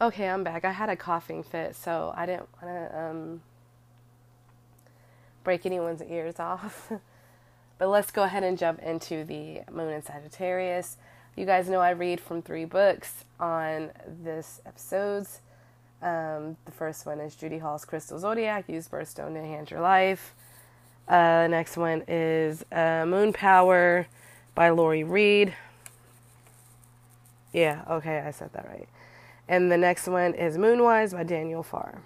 Okay, I'm back. I had a coughing fit, so I didn't want to um, break anyone's ears off. but let's go ahead and jump into the moon in Sagittarius. You guys know I read from three books on this episodes. Um, the first one is Judy Hall's Crystal Zodiac. Use birthstone to enhance your life. Uh, next one is uh, Moon Power by Lori Reid. Yeah, okay, I said that right. And the next one is Moonwise by Daniel Farr.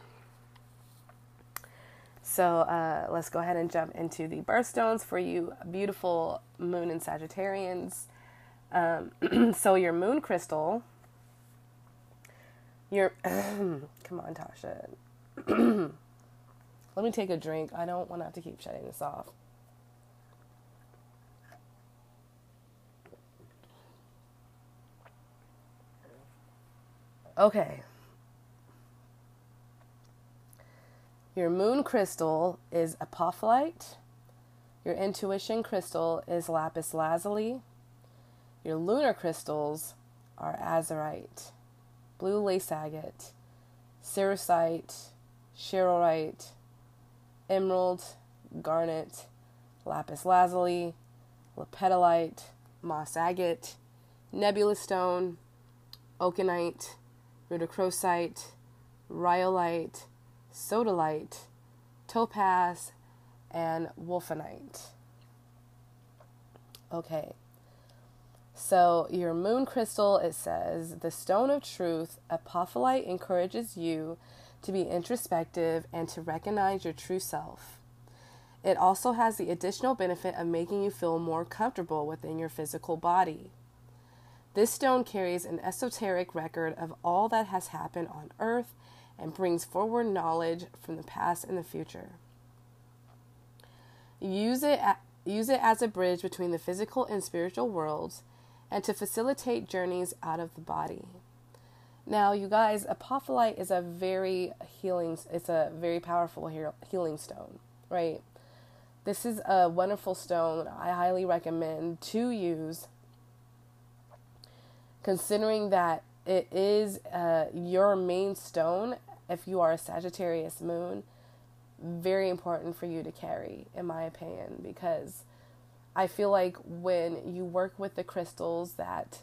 So uh, let's go ahead and jump into the birthstones for you beautiful moon and Sagittarians. Um, so your moon crystal, your come on, Tasha. Let me take a drink. I don't want to have to keep shutting this off. Okay. Your moon crystal is apophyllite. Your intuition crystal is lapis lazuli. Your lunar crystals are azurite, blue lace agate, cerussite, charoite, emerald, garnet, lapis lazuli, lepidolite, moss agate, nebula stone, okenite, rhodochrosite, rhyolite, sodalite, topaz, and wulfenite. Okay. So, your moon crystal, it says, the stone of truth, apophyllite encourages you to be introspective and to recognize your true self. It also has the additional benefit of making you feel more comfortable within your physical body. This stone carries an esoteric record of all that has happened on earth and brings forward knowledge from the past and the future. Use it, use it as a bridge between the physical and spiritual worlds and to facilitate journeys out of the body. Now, you guys, apophyllite is a very healing, it's a very powerful healing stone, right? This is a wonderful stone I highly recommend to use considering that it is uh, your main stone if you are a Sagittarius moon, very important for you to carry, in my opinion, because I feel like when you work with the crystals that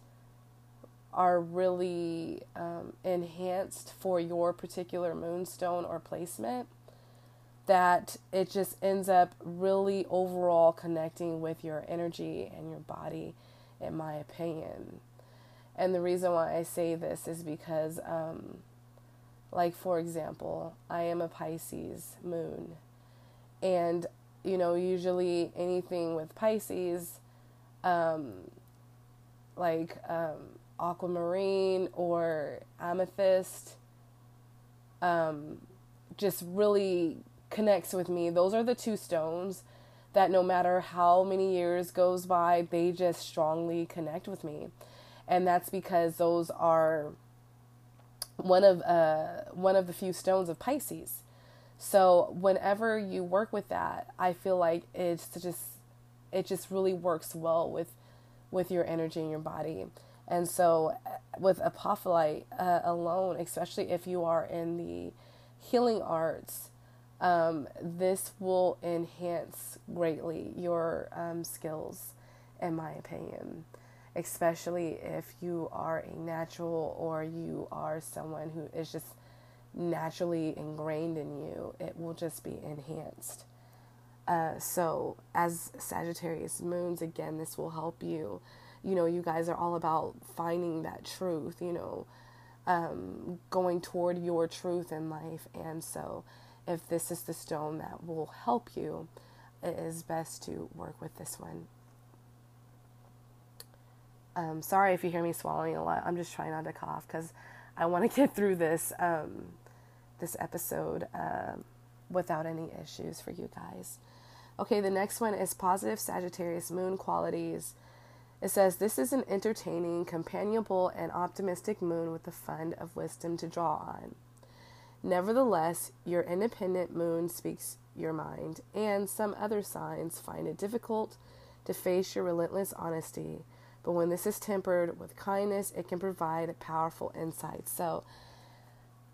are really um, enhanced for your particular moonstone or placement, that it just ends up really overall connecting with your energy and your body, in my opinion. And the reason why I say this is because, um, like, for example, I am a Pisces moon. And, you know, usually anything with Pisces, um, like um, aquamarine or amethyst, um, just really connects with me. Those are the two stones that no matter how many years goes by, they just strongly connect with me and that's because those are one of uh, one of the few stones of Pisces. So whenever you work with that, I feel like it's just it just really works well with with your energy and your body. And so uh, with apophyllite uh, alone, especially if you are in the healing arts, um, this will enhance greatly your um, skills, in my opinion especially if you are a natural or you are someone who is just naturally ingrained in you, it will just be enhanced. Uh, so, as Sagittarius moons, again, this will help you. You know, you guys are all about finding that truth, you know, um, going toward your truth in life. And so, if this is the stone that will help you, it is best to work with this one um, sorry if you hear me swallowing a lot. I'm just trying not to cough because I want to get through this um, this episode uh, without any issues for you guys. Okay, the next one is positive Sagittarius moon qualities. It says, This is an entertaining, companionable, and optimistic moon with a fund of wisdom to draw on. Nevertheless, your independent moon speaks your mind, and some other signs find it difficult to face your relentless honesty. But when this is tempered with kindness, it can provide powerful insights. So,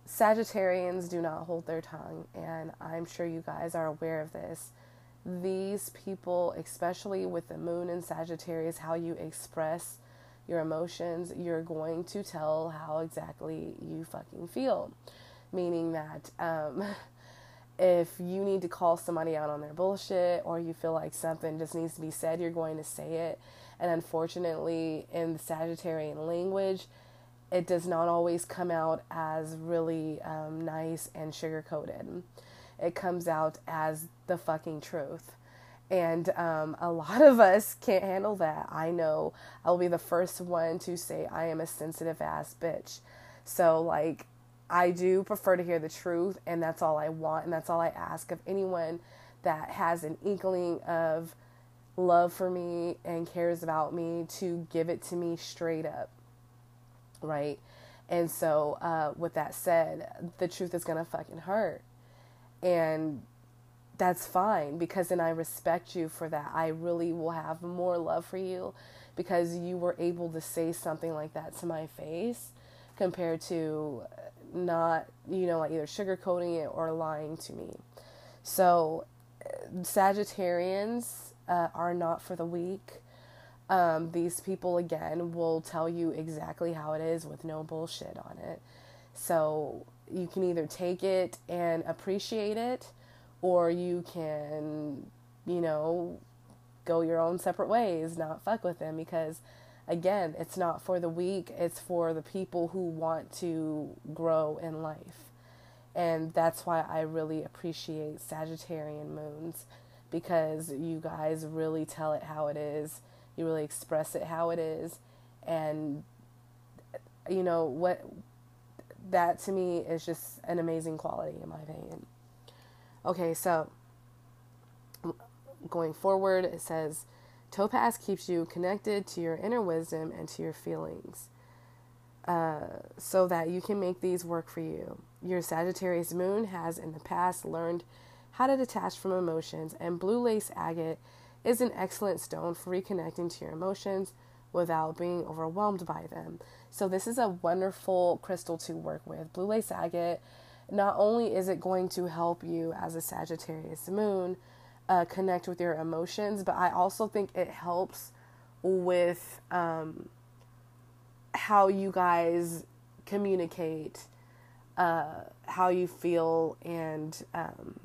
Sagittarians do not hold their tongue, and I'm sure you guys are aware of this. These people, especially with the moon in Sagittarius, how you express your emotions, you're going to tell how exactly you fucking feel meaning that um, if you need to call somebody out on their bullshit or you feel like something just needs to be said, you're going to say it. And unfortunately, in the Sagittarian language, it does not always come out as really um, nice and sugar coated. It comes out as the fucking truth. And um, a lot of us can't handle that. I know I'll be the first one to say I am a sensitive ass bitch. So, like, I do prefer to hear the truth, and that's all I want, and that's all I ask of anyone that has an inkling of love for me and cares about me to give it to me straight up, right? And so, uh, with that said, the truth is gonna fucking hurt, and that's fine because then I respect you for that. I really will have more love for you because you were able to say something like that to my face compared to not, you know, like either sugarcoating it or lying to me. So, Sagittarians uh, are not for the weak. Um, these people, again, will tell you exactly how it is with no bullshit on it. So, you can either take it and appreciate it, or you can, you know, go your own separate ways, not fuck with them because again, it's not for the weak, it's for the people who want to grow in life. And that's why I really appreciate Sagittarian moons because you guys really tell it how it is, you really express it how it is, and you know what that to me is just an amazing quality in my opinion. Okay, so going forward, it says Topaz keeps you connected to your inner wisdom and to your feelings uh, so that you can make these work for you. Your Sagittarius moon has in the past learned how to detach from emotions, and blue lace agate is an excellent stone for reconnecting to your emotions without being overwhelmed by them. So, this is a wonderful crystal to work with. Blue lace agate, not only is it going to help you as a Sagittarius moon, uh, connect with your emotions, but I also think it helps with um, how you guys communicate, uh, how you feel, and um,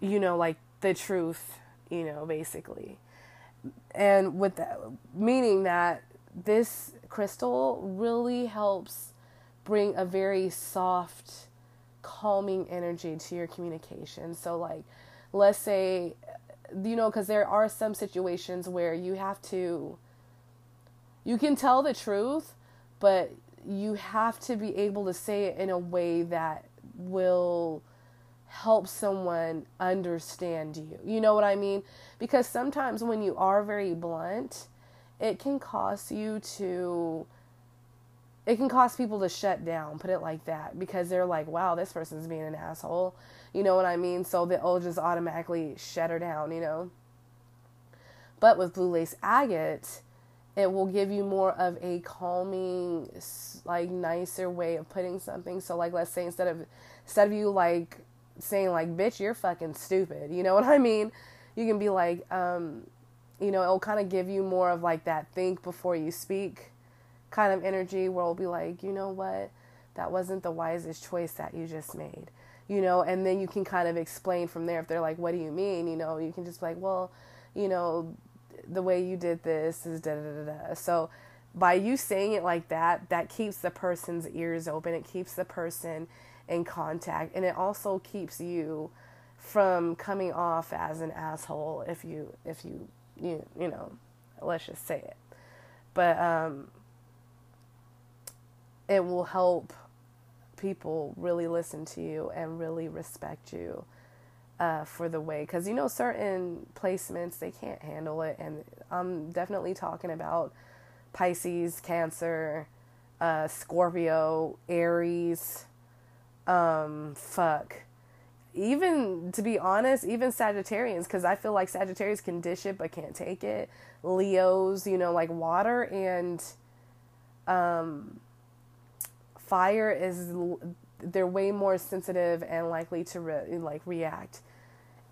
you know, like the truth, you know, basically. And with that, meaning that this crystal really helps bring a very soft, calming energy to your communication. So, like, let's say you know because there are some situations where you have to you can tell the truth but you have to be able to say it in a way that will help someone understand you. You know what I mean? Because sometimes when you are very blunt, it can cause you to it can cause people to shut down, put it like that, because they're like, wow, this person's being an asshole. You know what I mean? So they'll just automatically shut her down, you know? But with blue lace agate, it will give you more of a calming, like nicer way of putting something. So like, let's say instead of instead of you like saying like, "Bitch, you're fucking stupid," you know what I mean? You can be like, um, you know, it'll kind of give you more of like that think before you speak kind of energy where it'll be like, you know what, that wasn't the wisest choice that you just made, you know, and then you can kind of explain from there. If they're like, what do you mean? You know, you can just be like, well, you know, the way you did this is da da da da. So by you saying it like that, that keeps the person's ears open. It keeps the person in contact, and it also keeps you from coming off as an asshole if you if you you you know let's just say it. But um it will help people really listen to you and really respect you uh, for the way because you know certain placements they can't handle it and i'm definitely talking about pisces cancer uh, scorpio aries um, fuck even to be honest even sagittarians because i feel like Sagittarians can dish it but can't take it leos you know like water and um, fire is they're way more sensitive and likely to re- like react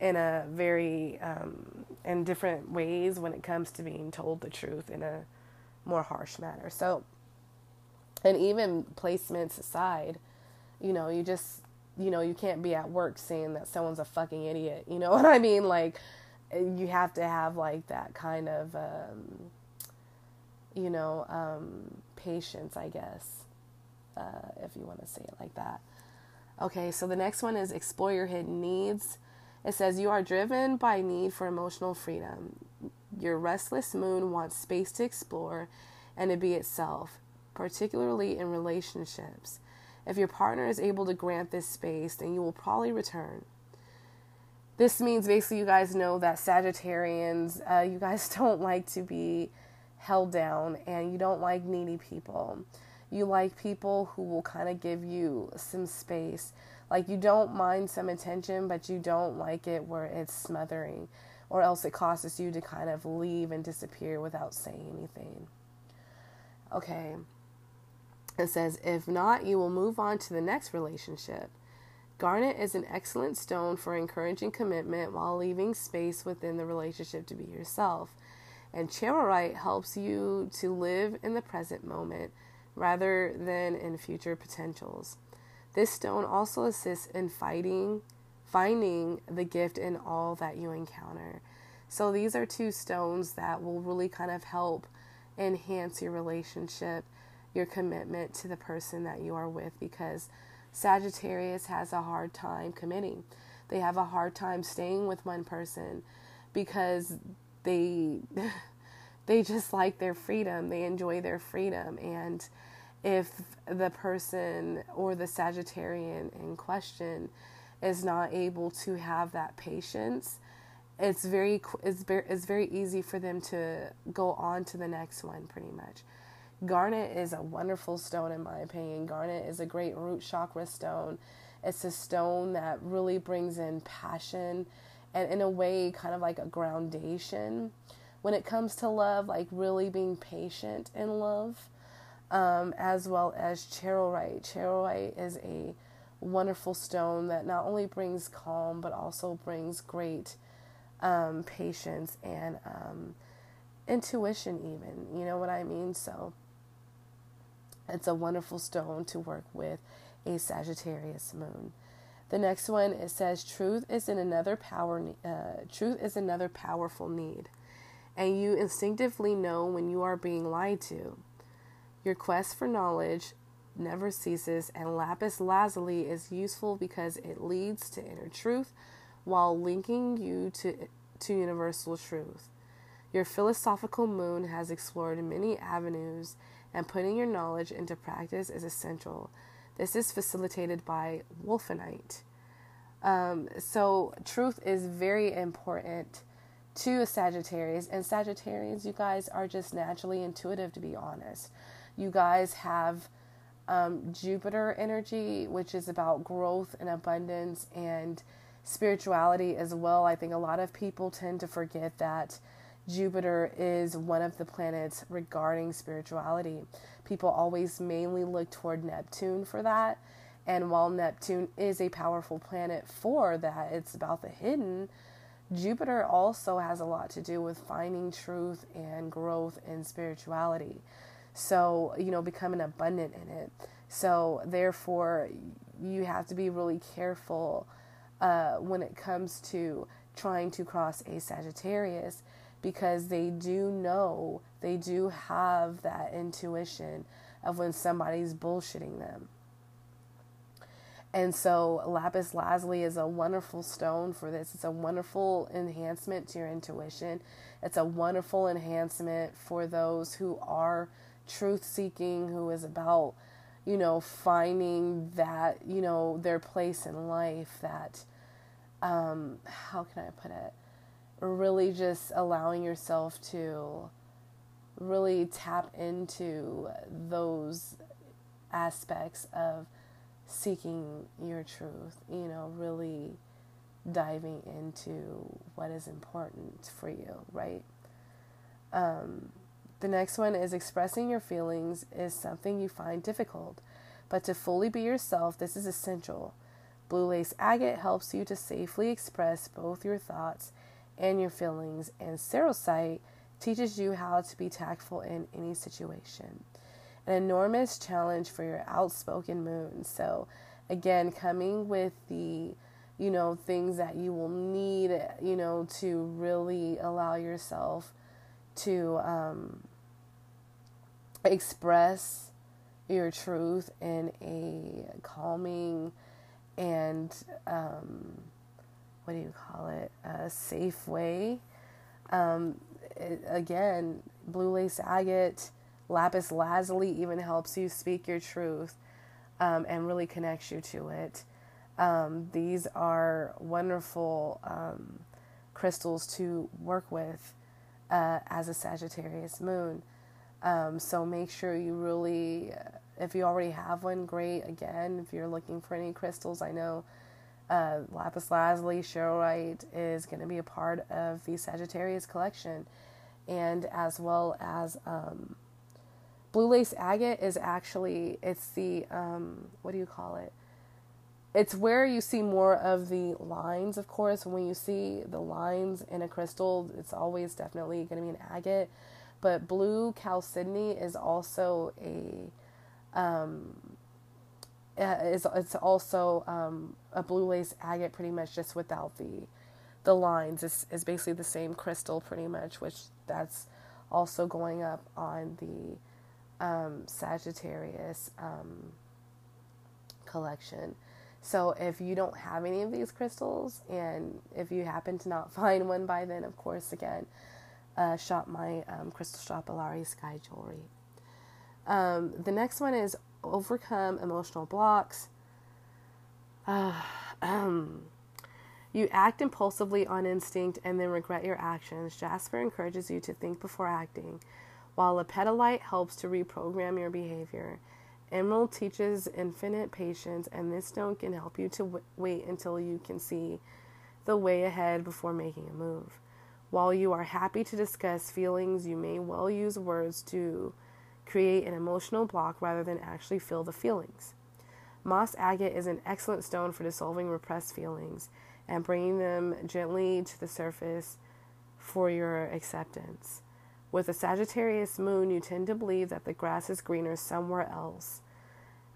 in a very um, in different ways when it comes to being told the truth in a more harsh manner. So, and even placements aside, you know, you just you know you can't be at work saying that someone's a fucking idiot. You know what I mean? Like you have to have like that kind of um, you know um, patience, I guess, uh, if you want to say it like that. Okay, so the next one is explore your hidden needs. It says, You are driven by need for emotional freedom. Your restless moon wants space to explore and to be itself, particularly in relationships. If your partner is able to grant this space, then you will probably return. This means basically you guys know that Sagittarians, uh, you guys don't like to be held down and you don't like needy people. You like people who will kind of give you some space. Like you don't mind some attention, but you don't like it where it's smothering, or else it causes you to kind of leave and disappear without saying anything. Okay. It says, if not, you will move on to the next relationship. Garnet is an excellent stone for encouraging commitment while leaving space within the relationship to be yourself. And charoite helps you to live in the present moment rather than in future potentials. This stone also assists in fighting, finding the gift in all that you encounter. So these are two stones that will really kind of help enhance your relationship, your commitment to the person that you are with because Sagittarius has a hard time committing. They have a hard time staying with one person because they they just like their freedom. They enjoy their freedom and if the person or the Sagittarian in question is not able to have that patience, it's very it's it's very easy for them to go on to the next one pretty much. Garnet is a wonderful stone in my opinion. Garnet is a great root chakra stone. It's a stone that really brings in passion and in a way kind of like a groundation when it comes to love, like really being patient in love um, as well as charoite. Charoite is a wonderful stone that not only brings calm but also brings great um, patience and um, intuition, even. You know what I mean? So it's a wonderful stone to work with a Sagittarius moon. The next one it says truth is in another power. Uh, truth is another powerful need, and you instinctively know when you are being lied to. Your quest for knowledge never ceases, and lapis lazuli is useful because it leads to inner truth while linking you to, to universal truth. Your philosophical moon has explored many avenues, and putting your knowledge into practice is essential. This is facilitated by wulfenite. Um, so, truth is very important to a Sagittarius, and Sagittarians, you guys are just naturally intuitive, to be honest. You guys have um, Jupiter energy, which is about growth and abundance and spirituality as well. I think a lot of people tend to forget that Jupiter is one of the planets regarding spirituality. People always mainly look toward Neptune for that. And while Neptune is a powerful planet for that, it's about the hidden. Jupiter also has a lot to do with finding truth and growth in spirituality. So, you know, becoming abundant in it. So, therefore, you have to be really careful uh, when it comes to trying to cross a Sagittarius because they do know, they do have that intuition of when somebody's bullshitting them. And so, lapis lazuli is a wonderful stone for this. It's a wonderful enhancement to your intuition. It's a wonderful enhancement for those who are truth seeking, who is about, you know, finding that, you know, their place in life that, um, how can I put it? Really just allowing yourself to really tap into those aspects of seeking your truth, you know, really diving into what is important for you, right? Um, the next one is expressing your feelings is something you find difficult, but to fully be yourself, this is essential. Blue lace agate helps you to safely express both your thoughts and your feelings, and cerussite teaches you how to be tactful in any situation. An enormous challenge for your outspoken moon. So, again, coming with the you know, things that you will need, you know, to really allow yourself to um, express your truth in a calming and um, what do you call it? A safe way. Um, it, again, blue lace agate, lapis lazuli even helps you speak your truth um, and really connects you to it. Um, these are wonderful um, crystals to work with uh, as a Sagittarius moon. Um, so make sure you really, if you already have one, great. Again, if you're looking for any crystals, I know uh, lapis lazuli, charoite is going to be a part of the Sagittarius collection, and as well as um, blue lace agate is actually it's the um, what do you call it? it's where you see more of the lines, of course. When you see the lines in a crystal, it's always definitely going to be an agate. But blue chalcedony is also a um, is it's also um, a blue lace agate, pretty much just without the the lines. It's, is basically the same crystal, pretty much, which that's also going up on the um, Sagittarius um, collection. So if you don't have any of these crystals, and if you happen to not find one by then, of course, again, uh, shop my um, crystal shop, Alari Sky Jewelry. Um, the next one is overcome emotional blocks. Uh, um, you act impulsively on instinct and then regret your actions. Jasper encourages you to think before acting, while lepidolite helps to reprogram your behavior. Emerald teaches infinite patience, and this stone can help you to w- wait until you can see the way ahead before making a move. While you are happy to discuss feelings, you may well use words to create an emotional block rather than actually feel the feelings. Moss agate is an excellent stone for dissolving repressed feelings and bringing them gently to the surface for your acceptance. With a Sagittarius moon, you tend to believe that the grass is greener somewhere else.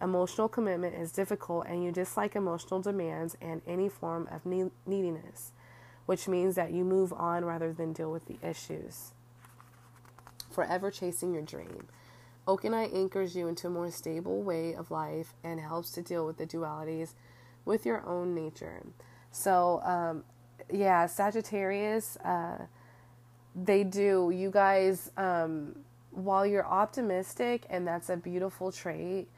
Emotional commitment is difficult, and you dislike emotional demands and any form of neediness, which means that you move on rather than deal with the issues. Forever chasing your dream. Okenite anchors you into a more stable way of life and helps to deal with the dualities with your own nature. So, um, yeah, Sagittarius. Uh, they do. You guys, um, while you're optimistic, and that's a beautiful trait,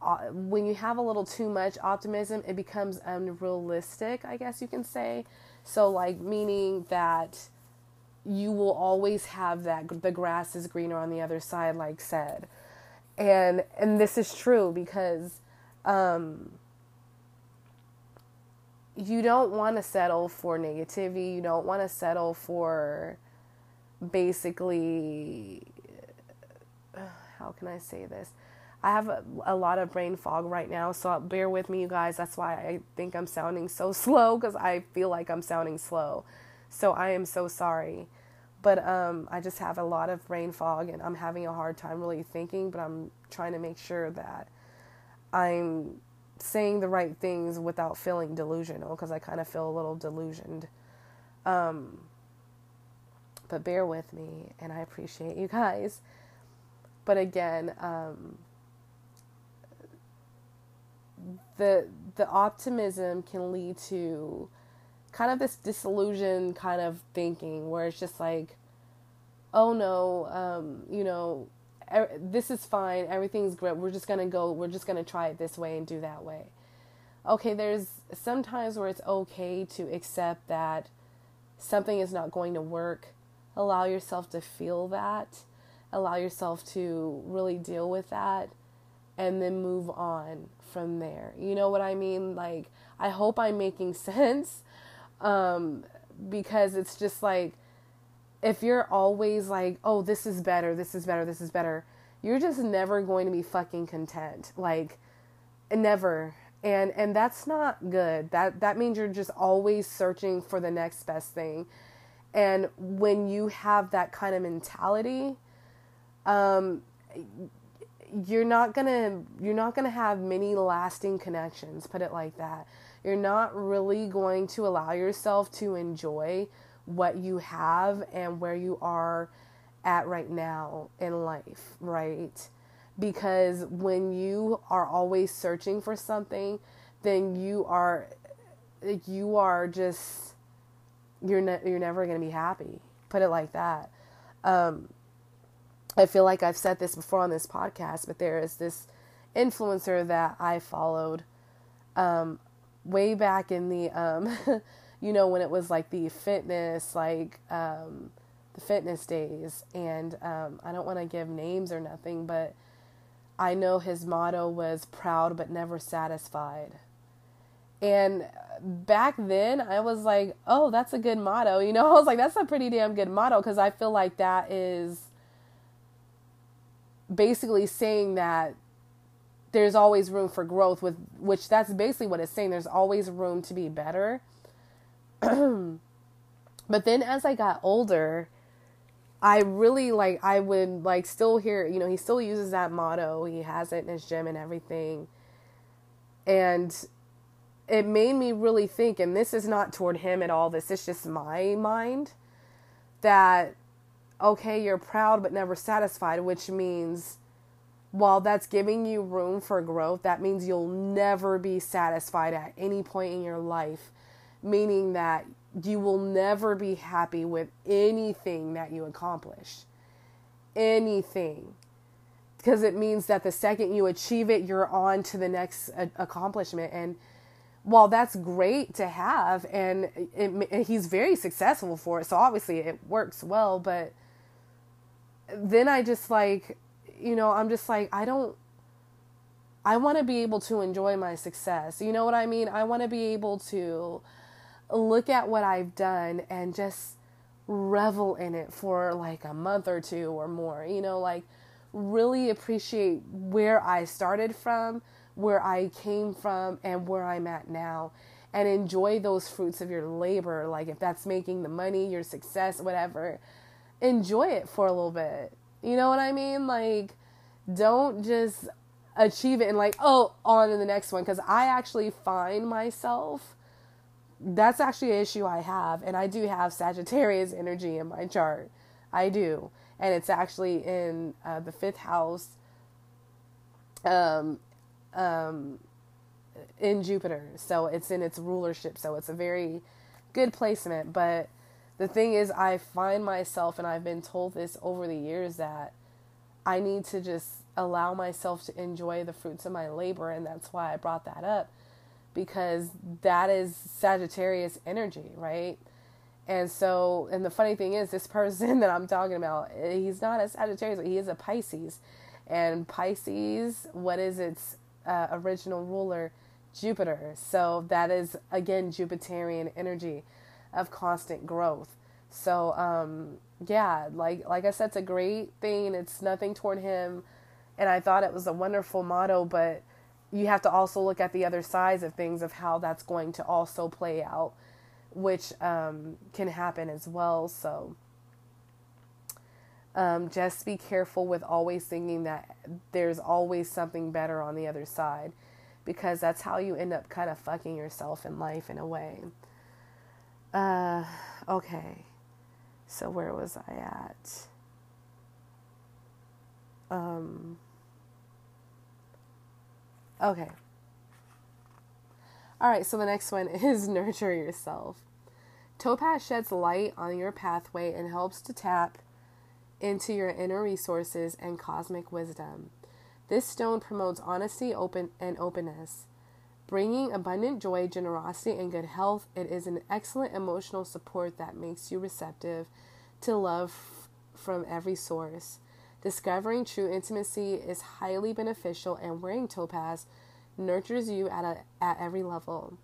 uh, when you have a little too much optimism, it becomes unrealistic, I guess you can say. So, like, meaning that you will always have that the grass is greener on the other side, like said. And and this is true because um, you don't want to settle for negativity. You don't want to settle for basically how can I say this? I have a, a, lot of brain fog right now, so bear with me, you guys. That's why I think I'm sounding so slow because I feel like I'm sounding slow. So I am so sorry. But um, I just have a lot of brain fog and I'm having a hard time really thinking, but I'm trying to make sure that I'm saying the right things without feeling delusional because I kind of feel a little delusioned. Um, but bear with me and I appreciate you guys. But again, um, the the optimism can lead to kind of this disillusion kind of thinking where it's just like, oh no, um, you know, this is fine. Everything's great. We're just to go, we're just to try it this way and do that way. Okay, there's sometimes where it's okay to accept that something is not going to work. Allow yourself to feel that. Allow yourself to really deal with that and then move on from there. You know what I mean? Like, I hope I'm making sense um, because it's just like, if you're always like, oh, this is better, this is better, this is better, you're just never going to be fucking content. Like, never. And and that's not good. That that means you're just always searching for the next best thing. And when you have that kind of mentality, um, you're not gonna you're not gonna have many lasting connections. Put it like that. You're not really going to allow yourself to enjoy what you have and where you are at right now in life, right? Because when you are always searching for something, then you are you are just you're ne- you're never going to be happy. Put it like that. Um, I feel like I've said this before on this podcast, but there is this influencer that I followed um, way back in the um, you know, when it was like the fitness, like um, the fitness days. And um, I don't want to give names or nothing, but I know his motto was proud but never satisfied. And back then, I was like, oh, that's a good motto. You know, I was like, that's a pretty damn good motto because I feel like that is basically saying that there's always room for growth with which that's basically what it's saying there's always room to be better but then as I got older, I really like I would like still hear, you know, he still uses that motto. He has it in his gym and everything. And it made me really think and this is not toward him at all. This is just my mind that okay, you're proud but never satisfied, which means while that's giving you room for growth, that means you'll never be satisfied at any point in your life meaning that you will never be happy with anything that you accomplish. Anything. Because it means that the second you achieve it, you're on to the next uh, accomplishment. And while that's great to have, and it, he's very successful for it, so obviously it works well, but then I just like, you know, I'm just like, I don't. I want to be able to enjoy my success. You know what I mean? I want to be able to look at what I've done and just revel in it for like a month or two or more. You know, like really appreciate where I started from, where I came from, and where I'm at now. And enjoy those fruits of your labor. Like if that's making the money, your success, whatever, enjoy it for a little bit. You know what I mean? Like, don't just achieve it and like, oh, on to the next one. Because I actually find myself that's actually an issue I have, and I do have Sagittarius energy in my chart. I do, and it's actually in uh, the fifth house, um, um, in Jupiter. So it's in its rulership. So it's a very good placement. But the thing is, I find myself, and I've been told this over the years that I need to just allow myself to enjoy the fruits of my labor, and that's why I brought that up because that is Sagittarius energy, right? And so, and the funny thing is, this person that I'm talking about, he's not a Sagittarius, he is a Pisces. And Pisces, what is its uh, original ruler? Jupiter. So that is, again, Jupiterian energy of constant growth. So, um, yeah, like like I said, it's a great thing. It's nothing toward him, and I thought it was a wonderful motto. But you have to also look at the other sides of things of how that's going to also play out, which um, can happen as well. So um, just be careful with always thinking that there's always something better on the other side because that's how you end up kind of fucking yourself in life in a way. Uh, okay. So where was I at? Um, Okay. All right, so the next one is nurture yourself. Topaz sheds light on your pathway and helps to tap into your inner resources and cosmic wisdom. This stone promotes honesty, open and openness. Bringing abundant joy, generosity, and good health, it is an excellent emotional support that makes you receptive to love from every source. Discovering true intimacy is highly beneficial, and wearing topaz nurtures you at, a, at every level.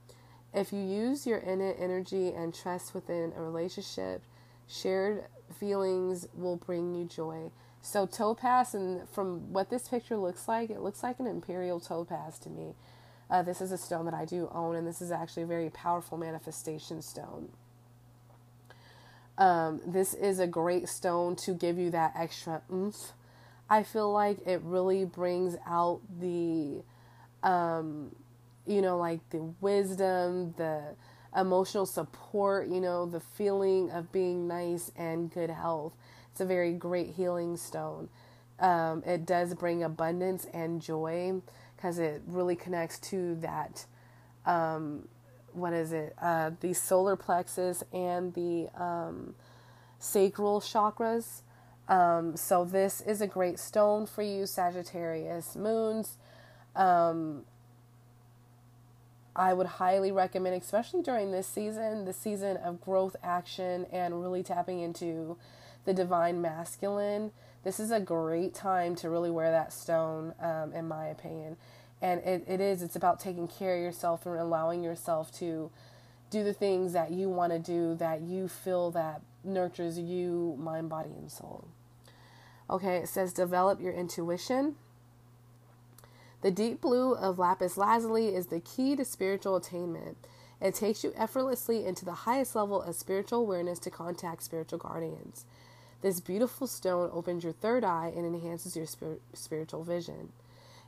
If you use your innate energy and trust within a relationship, shared feelings will bring you joy. So, topaz, and from what this picture looks like, it looks like an imperial topaz to me. Uh, this is a stone that I do own, and this is actually a very powerful manifestation stone. Um, this is a great stone to give you that extra oomph. I feel like it really brings out the, um, you know, like the wisdom, the emotional support, you know, the feeling of being nice and good health. It's a very great healing stone. Um, it does bring abundance and joy because it really connects to that. Um, what is it? Uh, the solar plexus and the um, sacral chakras. Um, so this is a great stone for you, Sagittarius moons. Um, I would highly recommend, especially during this season, the season of growth action and really tapping into the divine masculine this is a great time to really wear that stone, um, in my opinion. And it, it is, it's about taking care of yourself and allowing yourself to do the things that you want to do that you feel that nurtures you, mind, body, and soul. Okay, it says develop your intuition. The deep blue of lapis lazuli is the key to spiritual attainment. It takes you effortlessly into the highest level of spiritual awareness to contact spiritual guardians. This beautiful stone opens your third eye and enhances your spir- spiritual vision.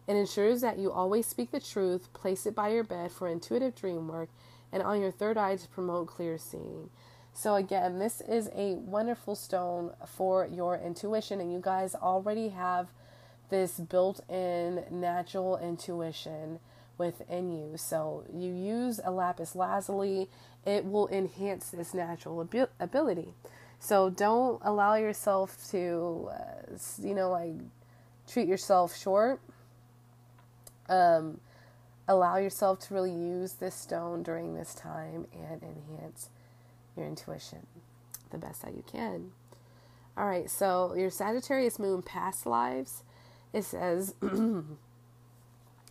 It ensures that you always speak the truth, place it by your bed for intuitive dream work, and on your third eye to promote clear seeing. So, again, this is a wonderful stone for your intuition, and you guys already have this built in natural intuition within you. So, you use a lapis lazuli, it will enhance this natural ab- ability. So don't allow yourself to, uh, you know, like treat yourself short. Um, allow yourself to really use this stone during this time and enhance your intuition the best that you can. All right, so your Sagittarius moon past lives, it says,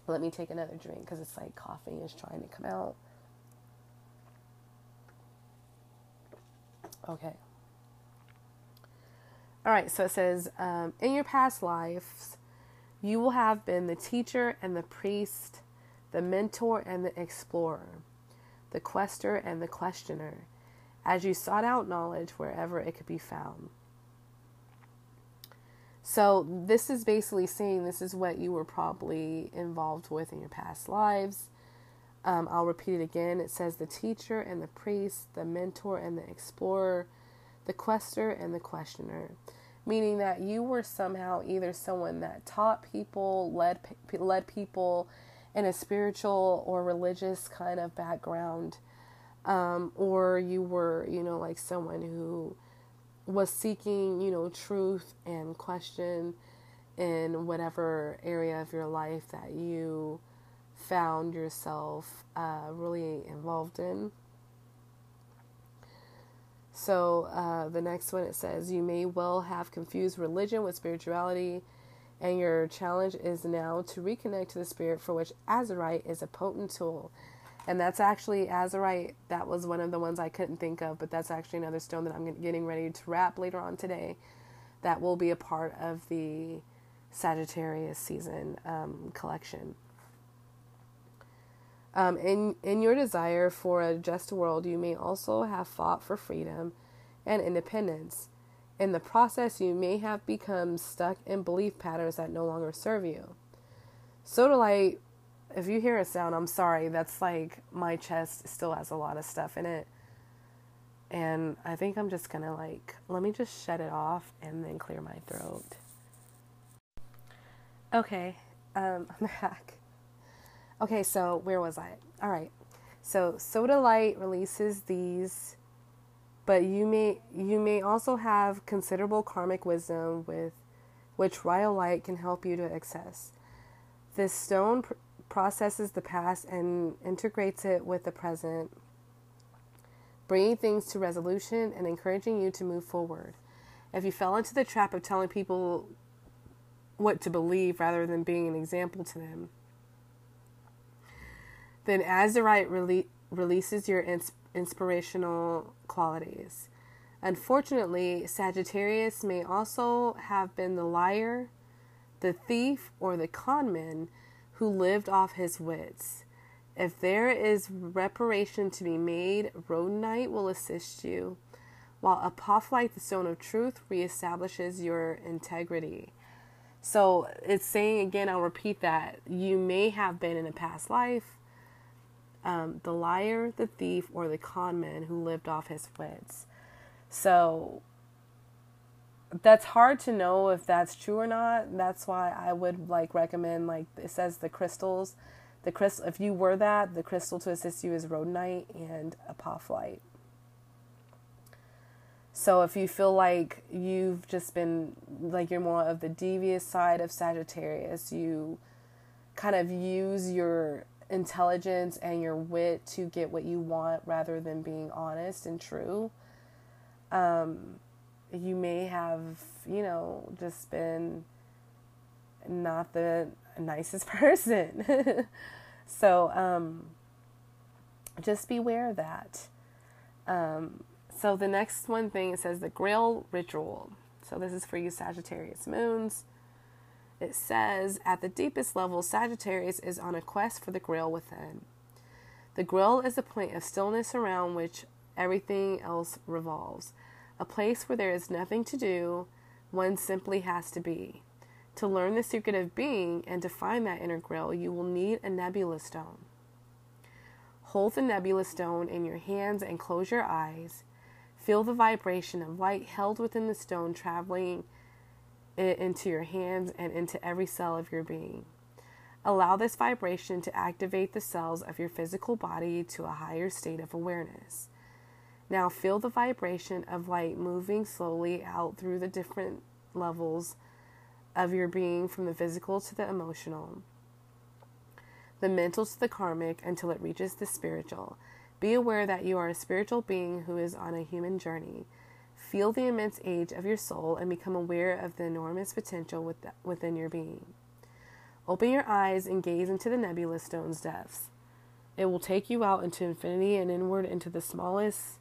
let me take another drink because it's like coughing is trying to come out. Okay. All right, so it says, um, in your past lives, you will have been the teacher and the priest, the mentor and the explorer, the quester and the questioner, as you sought out knowledge wherever it could be found. So, this is basically saying this is what you were probably involved with in your past lives. Um, I'll repeat it again. It says the teacher and the priest, the mentor and the explorer, the quester and the questioner meaning that you were somehow either someone that taught people, led led people in a spiritual or religious kind of background, um, or you were, you know, like someone who was seeking, you know, truth and question in whatever area of your life that you found yourself uh, really involved in. So uh, the next one it says, You may well have confused religion with spirituality, and your challenge is now to reconnect to the spirit for which Azurite is a potent tool. And that's actually Azurite. That was one of the ones I couldn't think of, but that's actually another stone that I'm getting ready to wrap later on today. That will be a part of the Sagittarius season um, collection. Um, in, in your desire for a just world, you may also have fought for freedom and independence. In the process, you may have become stuck in belief patterns that no longer serve you. Sodalite, if you hear a sound, I'm sorry. That's like my chest still has a lot of stuff in it. And I think I'm just gonna like, let me just shut it off and then clear my throat. Okay, um, I'm back. Okay, so where was I? All right. So Sodalite releases these But you may you may also have considerable karmic wisdom with which rhyolite can help you to access. This stone pr- processes the past and integrates it with the present, bringing things to resolution and encouraging you to move forward. If you fell into the trap of telling people what to believe rather than being an example to them, then as Azurite rele- releases your ins- inspirational qualities. Unfortunately, Sagittarius may also have been the liar, the thief, or the conman who lived off his wits. If there is reparation to be made, Rhodonite will assist you, while Apophyllite, the stone of truth, reestablishes your integrity. So it's saying again, I'll repeat that you may have been in a past life um, the liar, the thief, or the conman who lived off his wits. So that's hard to know if that's true or not. That's why I would like recommend like it says the crystals. The crystal if you were that, the crystal to assist you is rhodonite and apophyllite. So if you feel like you've just been like you're more of the devious side of Sagittarius, you kind of use your intelligence and your wit to get what you want rather than being honest and true. Um, you may have, you know, just been not the nicest person. so um, just beware of that. Um, so the next one thing it says the Grail ritual. So this is for you Sagittarius moons. It says, at the deepest level, Sagittarius is on a quest for the grail within. The grail is a point of stillness around which everything else revolves, a place where there is nothing to do, one simply has to be. To learn the secret of being and to find that inner grail, you will need a nebula stone. Hold the nebula stone in your hands and close your eyes. Feel the vibration of light held within the stone traveling it into your hands and into every cell of your being. Allow this vibration to activate the cells of your physical body to a higher state of awareness. Now feel the vibration of light moving slowly out through the different levels of your being from the physical to the emotional, the mental to the karmic until it reaches the spiritual. Be aware that you are a spiritual being who is on a human journey. Feel the immense age of your soul and become aware of the enormous potential within your being. Open your eyes and gaze into the nebula stone's depths. It will take you out into infinity and inward into the smallest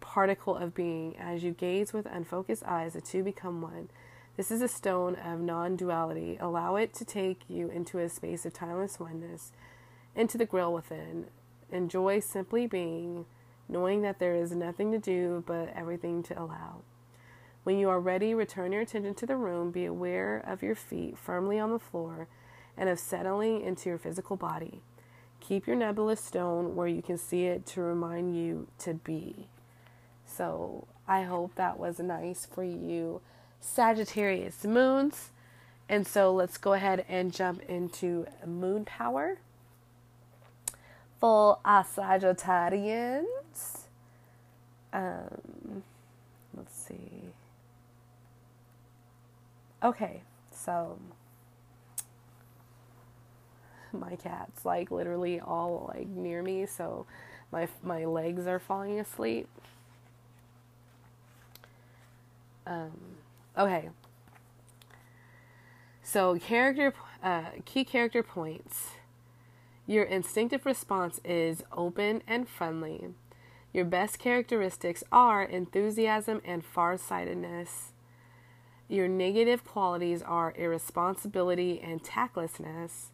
particle of being. As you gaze with unfocused eyes, the two become one. This is a stone of non duality. Allow it to take you into a space of timeless oneness, into the grill within. Enjoy simply being knowing that there is nothing to do but everything to allow. When you are ready, return your attention to the room. Be aware of your feet firmly on the floor and of settling into your physical body. Keep your nebulous stone where you can see it to remind you to be. So, I hope that was nice for you, Sagittarius moons. And so, let's go ahead and jump into moon power for our Sagittarians. Um, let's see. Okay, so my cat's like literally all like near me, so my my legs are falling asleep. Um, okay. So character, uh, key character points. Your instinctive response is open and friendly. Your best characteristics are enthusiasm and farsightedness. Your negative qualities are irresponsibility and tactlessness.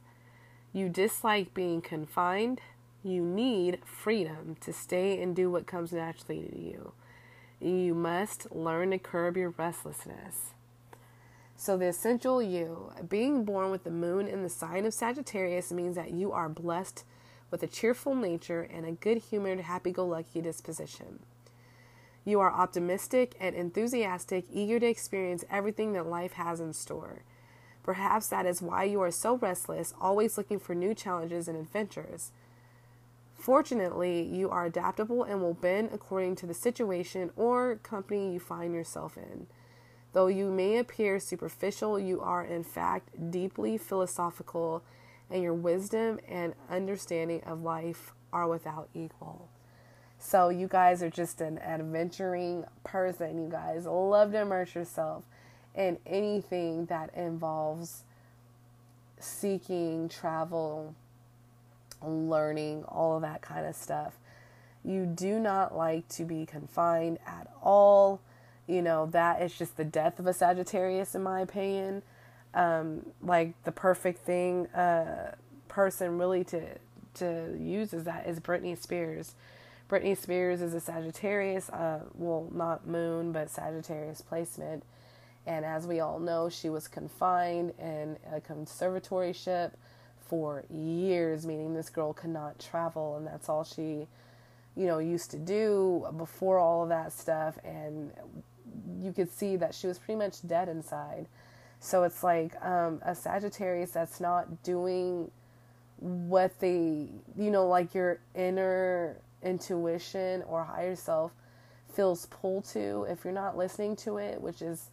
You dislike being confined. You need freedom to stay and do what comes naturally to you. You must learn to curb your restlessness. So, the essential you, being born with the moon in the sign of Sagittarius, means that you are blessed with a cheerful nature and a good humored, happy go lucky disposition. You are optimistic and enthusiastic, eager to experience everything that life has in store. Perhaps that is why you are so restless, always looking for new challenges and adventures. Fortunately, you are adaptable and will bend according to the situation or company you find yourself in. Though you may appear superficial, you are in fact deeply philosophical, and your wisdom and understanding of life are without equal. So, you guys are just an adventuring person. You guys love to immerse yourself in anything that involves seeking, travel, learning, all of that kind of stuff. You do not like to be confined at all you know that is just the death of a Sagittarius in my opinion. Um, like the perfect thing uh, person really to to use is that is Britney Spears. Britney Spears is a Sagittarius, uh, well not moon but Sagittarius placement, and as we all know, she was confined in a conservatorship for years, meaning this girl could not travel, and that's all she, you know, used to do before all of that stuff. And you could see that she was pretty much dead inside. So it's like um, a Sagittarius that's not doing what they, you know, like your inner intuition or higher self feels pulled to. If you're not listening to it, which is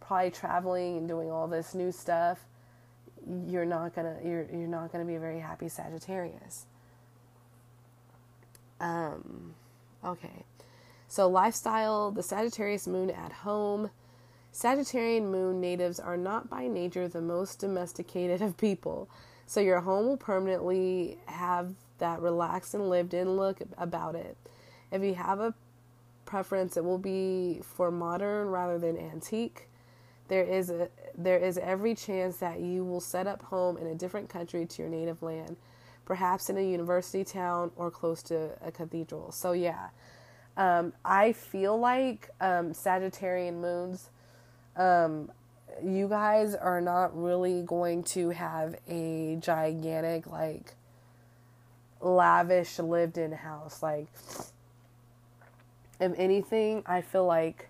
probably traveling and doing all this new stuff, you're not gonna you're you're not gonna be a very happy Sagittarius. Um, okay. So, lifestyle, the Sagittarius moon at home. Sagittarian moon natives are not by nature the most domesticated of people. So, your home will permanently have that relaxed and lived in look about it. If you have a preference, it will be for modern rather than antique. There is a there is every chance that you will set up home in a different country to your native land, perhaps in a university town or close to a cathedral. So yeah, um, I feel like um, Sagittarian moons, um, you guys are not really going to have a gigantic, like, lavish lived in house. Like, if anything, I feel like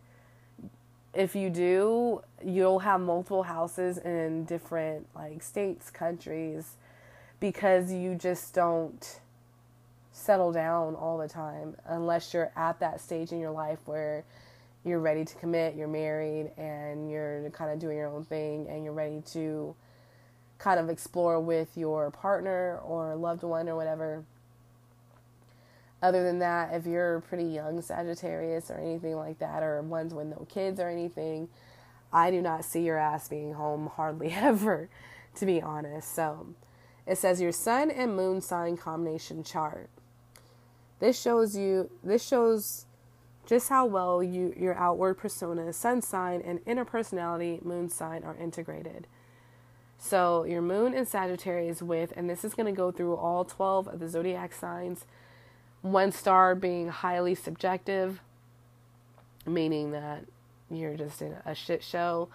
if you do, you'll have multiple houses in different, like, states, countries, because you just don't settle down all the time unless you're at that stage in your life where you're ready to commit, you're married, and you're kind of doing your own thing, and you're ready to kind of explore with your partner or loved one or whatever. Other than that, if you're pretty young Sagittarius or anything like that, or ones with no kids or anything, I do not see your ass being home hardly ever, to be honest. So it says your sun and moon sign combination chart. This shows you this shows just how well you your outward persona, sun sign, and inner personality, moon sign are integrated. So your moon in Sagittarius with, and this is going to go through all 12 of the zodiac signs. One star being highly subjective, meaning that you're just in a shit show.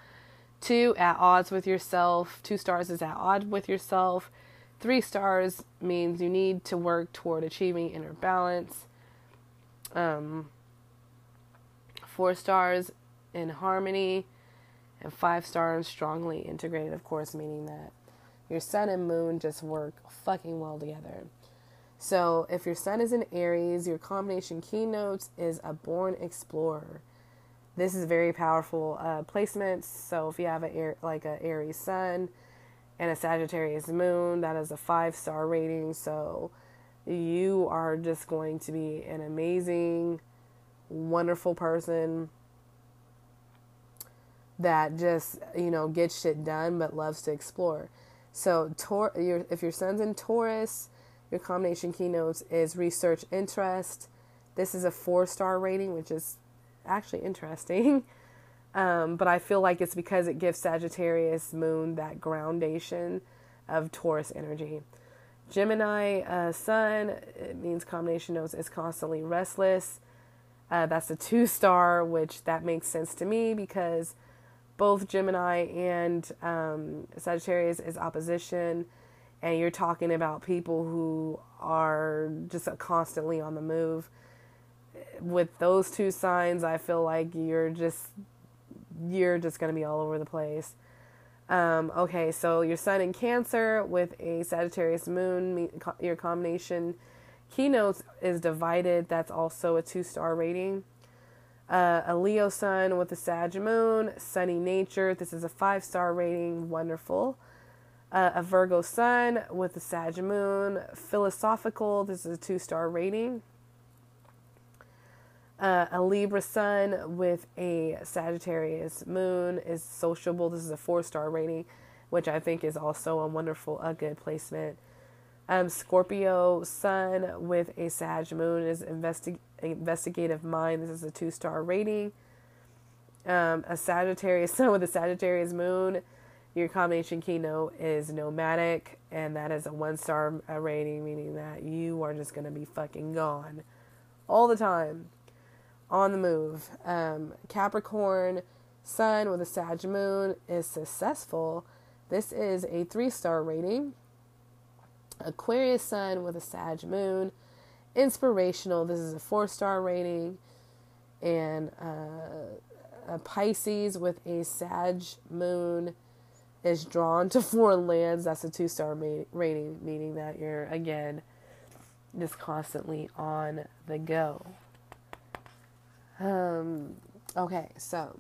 Two, at odds with yourself. Two stars is at odds with yourself. Three stars means you need to work toward achieving inner balance. Um, four stars in harmony, and five stars strongly integrated, of course, meaning that your sun and moon just work fucking well together. So, if your sun is in Aries, your combination keynotes is a born explorer. This is very powerful uh, placements. So, if you have a like a Aries sun, and a Sagittarius moon. That is a five star rating. So you are just going to be an amazing, wonderful person that just, you know, gets shit done but loves to explore. So, Tor- your, if your sun's in Taurus, your combination keynotes is research interest. This is a four star rating, which is actually interesting. Um, but I feel like it's because it gives Sagittarius moon that groundation of Taurus energy. Gemini uh, sun, it means combination notes is constantly restless. Uh, that's a two star, which that makes sense to me because both Gemini and um, Sagittarius is opposition, and you're talking about people who are just constantly on the move. With those two signs, I feel like you're just you're just going to be all over the place. Um, okay, so your sun in Cancer with a Sagittarius moon, your combination Keynotes is divided. That's also a two star rating. Uh, a Leo sun with a Sag moon, sunny nature. This is a five star rating. Wonderful. Uh, a Virgo sun with a Sag moon, philosophical. This is a two star rating. Uh, a Libra sun with a Sagittarius moon is sociable. This is a four star rating, which I think is also a wonderful, a good placement. Um, Scorpio sun with a Sag moon is investi- investigative mind. This is a two star rating. Um, a Sagittarius sun with a Sagittarius moon, your combination keynote is nomadic, and that is a one star uh, rating, meaning that you are just going to be fucking gone all the time on the move. Um, Capricorn sun with a Sag moon is successful. This is a three star rating. Aquarius sun with a Sag moon, inspirational. This is a four star rating. And uh, a Pisces with a Sag moon is drawn to foreign lands. That's a two star ma- rating, meaning that you're, again, just constantly on the go. Um, okay, so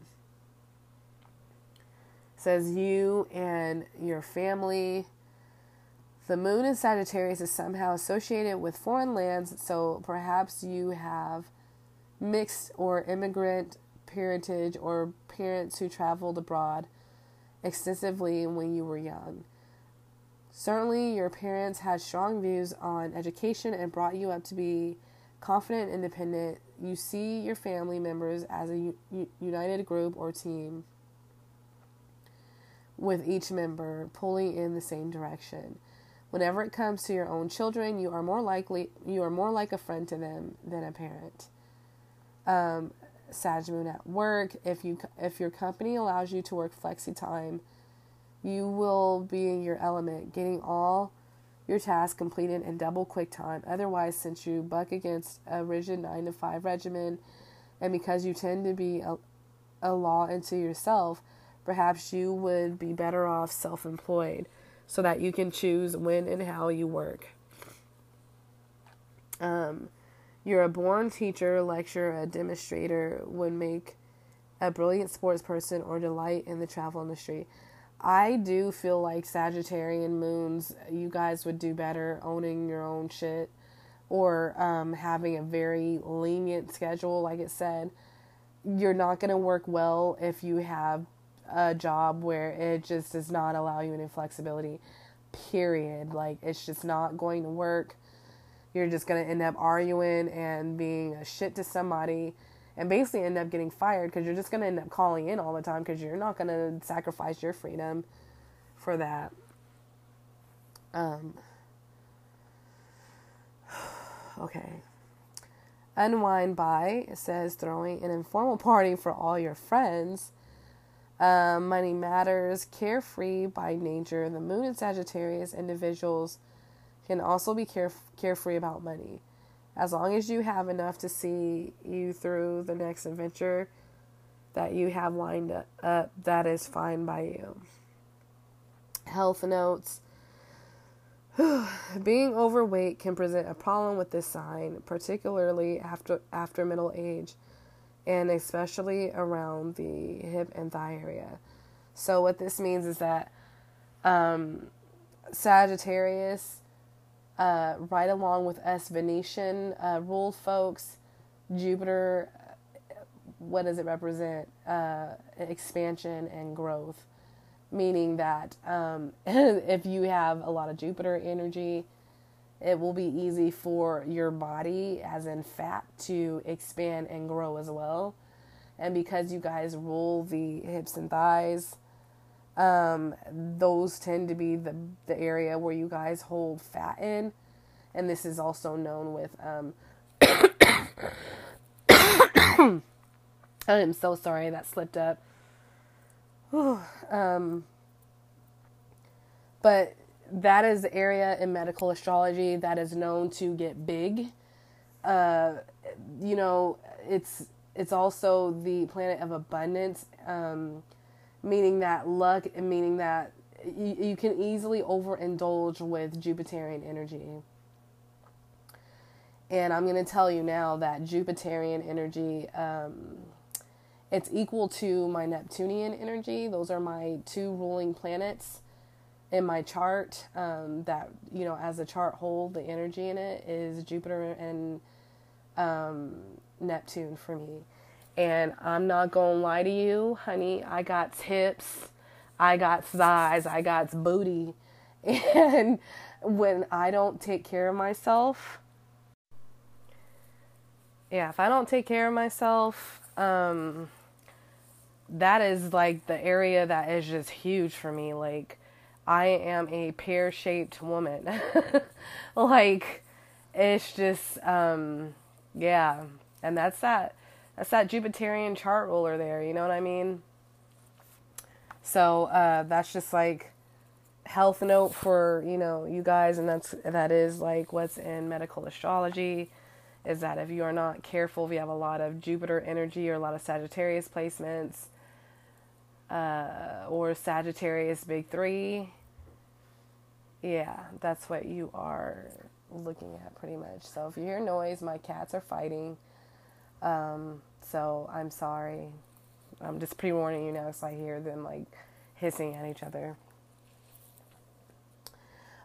says you and your family. The moon in Sagittarius is somehow associated with foreign lands, so perhaps you have mixed or immigrant parentage or parents who traveled abroad extensively when you were young. Certainly, your parents had strong views on education and brought you up to be confident, independent, you see your family members as a united group or team with each member pulling in the same direction. Whenever it comes to your own children, you are more likely you are more like a friend to them than a parent. Um, Sag Moon at work. If you if your company allows you to work flexi time, you will be in your element, getting all your task completed in double quick time. Otherwise, since you buck against a rigid 9 to 5 regimen and because you tend to be a, a law into yourself, perhaps you would be better off self employed so that you can choose when and how you work. Um, you're a born teacher, lecturer, a demonstrator, would make a brilliant sports person or delight in the travel industry. I do feel like Sagittarian moons, you guys would do better owning your own shit or um, having a very lenient schedule, like it said. You're not going to work well if you have a job where it just does not allow you any flexibility, period. Like, it's just not going to work. You're just going to end up arguing and being a shit to somebody and basically end up getting fired because you're just going to end up calling in all the time because you're not going to sacrifice your freedom for that. Um, okay. Unwind by says throwing an informal party for all your friends. Uh, money matters, carefree by nature. The moon in Sagittarius individuals can also be care- carefree about money. As long as you have enough to see you through the next adventure that you have lined up, that is fine by you. Health notes. Being overweight can present a problem with this sign, particularly after after middle age and especially around the hip and thigh area. So what this means is that um, Sagittarius uh, right along with us Venetian uh, ruled folks, Jupiter, what does it represent? Uh, expansion and growth. Meaning that um, if you have a lot of Jupiter energy, it will be easy for your body, as in fat, to expand and grow as well. And because you guys rule the hips and thighs, um, those tend to be the the area where you guys hold fat in, and this is also known with. Um, I am so sorry that slipped up. um, but that is the area in medical astrology that is known to get big. Uh, you know, it's it's also the planet of abundance. Um, meaning that luck, meaning that you, you can easily overindulge with Jupiterian energy. And I'm going to tell you now that Jupiterian energy, um, it's equal to my Neptunian energy. Those are my two ruling planets in my chart. Um, that, you know, as a chart hold, the energy in it is Jupiter and um, Neptune for me. And I'm not to lie to you, honey. I got tips, I got thighs, I got booty. And when I don't take care of myself, yeah, if I don't take care of myself, um, that is like the area that is just huge for me. Like, I am a pear shaped woman. like, it's just, um, yeah. And that's that, that's that Jupiterian chart ruler there, you know what I mean? So, uh, that's just like health note for, you know, you guys. And that's, that is like what's in medical astrology is that if you are not careful, if you have a lot of Jupiter energy or a lot of Sagittarius placements, uh, or Sagittarius big three, yeah, that's what you are looking at pretty much. So if you hear noise, my cats are fighting. Um, so I'm sorry. I'm just pre warning you now because I hear them like hissing at each other.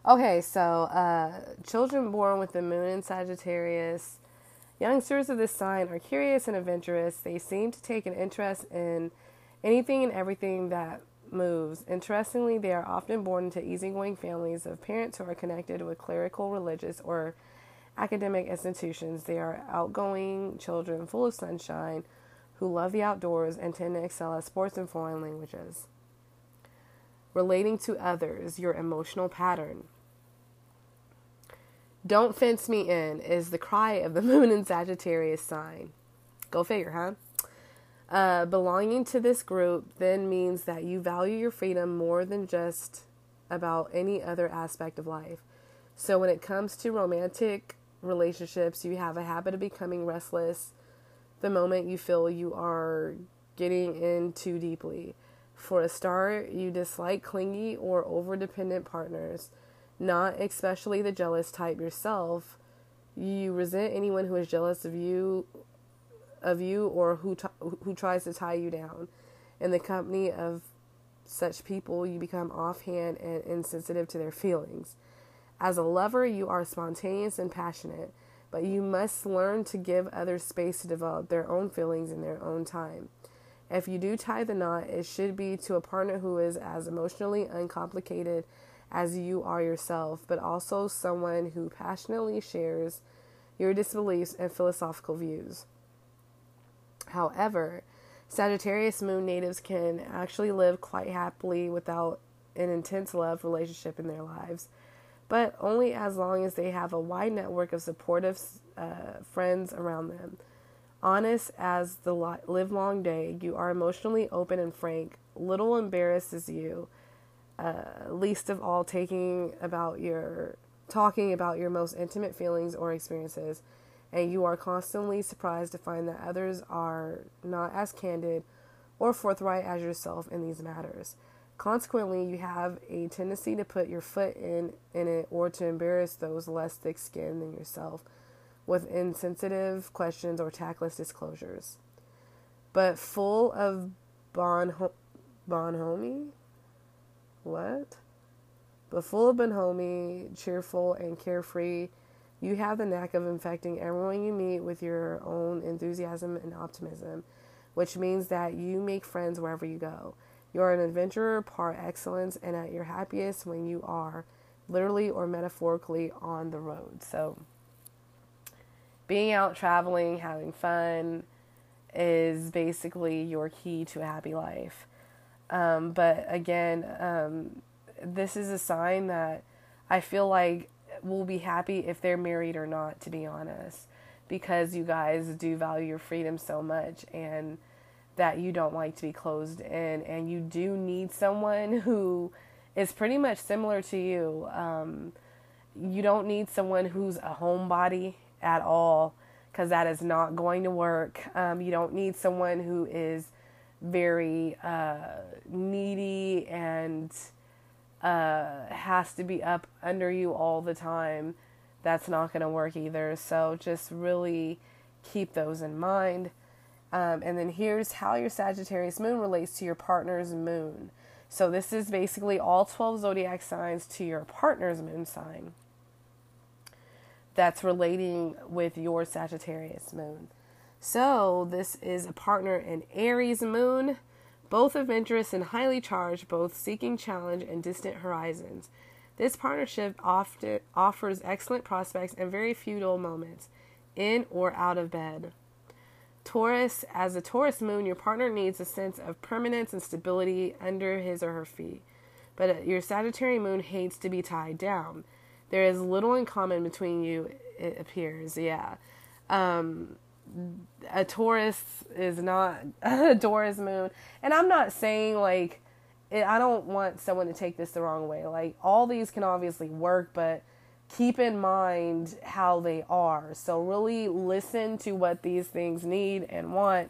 Okay, so uh, children born with the moon in Sagittarius Youngsters of this sign are curious and adventurous. They seem to take an interest in anything and everything that moves. Interestingly, they are often born into easygoing families of parents who are connected with clerical, religious, or academic institutions. They are outgoing children full of sunshine who love the outdoors and tend to excel at sports and foreign languages. Relating to others, your emotional pattern. Don't fence me in is the cry of the moon in Sagittarius sign. Go figure, huh? Uh, belonging to this group then means that you value your freedom more than just about any other aspect of life. So when it comes to romantic relationships, you have a habit of becoming restless the moment you feel you are getting in too deeply. For a start, you dislike clingy or over dependent partners not especially the jealous type yourself. You resent anyone who is jealous of you, of you, or who t- who tries to tie you down. In the company of such people, you become offhand and insensitive to their feelings. As a lover, you are spontaneous and passionate, but you must learn to give others space to develop their own feelings in their own time. If you do tie the knot, it should be to a partner who is as emotionally uncomplicated as you are yourself, but also someone who passionately shares your disbeliefs and philosophical views. However, Sagittarius moon natives can actually live quite happily without an intense love relationship in their lives, but only as long as they have a wide network of supportive uh, friends around them. Honest as the live long day, you are emotionally open and frank. Little embarrasses you uh, least of all taking about your talking about your most intimate feelings or experiences and you are constantly surprised to find that others are not as candid or forthright as yourself in these matters consequently you have a tendency to put your foot in in it or to embarrass those less thick skinned than yourself with insensitive questions or tactless disclosures but full of bon bonhomie what? But full of bonhomie, cheerful, and carefree, you have the knack of infecting everyone you meet with your own enthusiasm and optimism, which means that you make friends wherever you go. You are an adventurer par excellence and at your happiest when you are literally or metaphorically on the road. So, being out traveling, having fun is basically your key to a happy life. Um, but again, um, this is a sign that I feel like we'll be happy if they're married or not, to be honest, because you guys do value your freedom so much and that you don't like to be closed in, and you do need someone who is pretty much similar to you. Um, you don't need someone who's a homebody at all because that is not going to work. Um, you don't need someone who is very uh, needy and uh, has to be up under you all the time that's not going to work either. So just really keep those in mind. Um, and then here's how your Sagittarius moon relates to your partner's moon. So this is basically all 12 zodiac signs to your partner's moon sign that's relating with your Sagittarius moon. So this is a partner in Aries moon, both adventurous and highly charged, both seeking challenge and distant horizons. This partnership often offers excellent prospects and very dull moments, in or out of bed. Taurus, as a Taurus moon, your partner needs a sense of permanence and stability under his or her feet. But your Sagittarius moon hates to be tied down. There is little in common between you, it appears, yeah. Um, a Taurus is not a Taurus moon. And I'm not saying like, I don't want someone to take this the wrong way. Like, all these can obviously work, but keep in mind how they are. So really listen to what these things need and want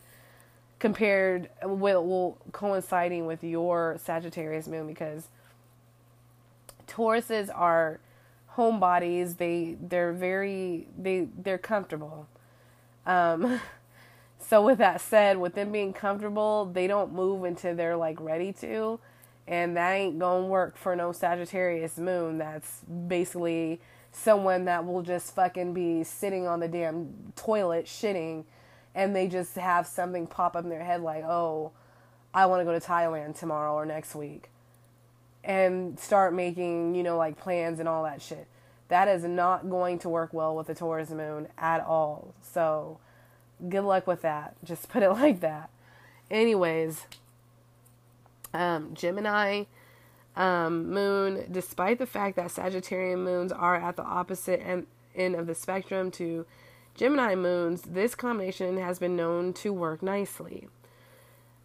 compared with well, coinciding with your Sagittarius moon because Tauruses are homebodies. They they're very they they're comfortable. Um so with that said, with them being comfortable, they don't move until they're like ready to and that ain't gonna work for no Sagittarius moon. That's basically someone that will just fucking be sitting on the damn toilet shitting and they just have something pop up in their head like, oh, I want to go to Thailand tomorrow or next week and start making, you know, like plans and all that shit. That is not going to work well with the Taurus moon at all. So, good luck with that. Just put it like that. Anyways, um, Gemini um, moon, despite the fact that Sagittarian moons are at the opposite end, end of the spectrum to Gemini moons, this combination has been known to work nicely.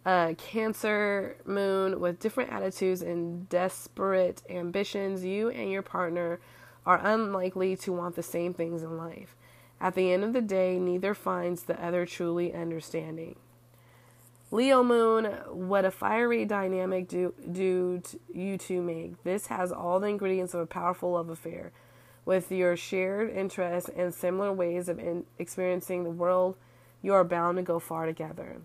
Uh, cancer moon with different attitudes and desperate ambitions, you and your partner are unlikely to want the same things in life. At the end of the day, neither finds the other truly understanding. Leo moon, what a fiery dynamic do, do you two make. This has all the ingredients of a powerful love affair. With your shared interests and similar ways of in, experiencing the world, you are bound to go far together.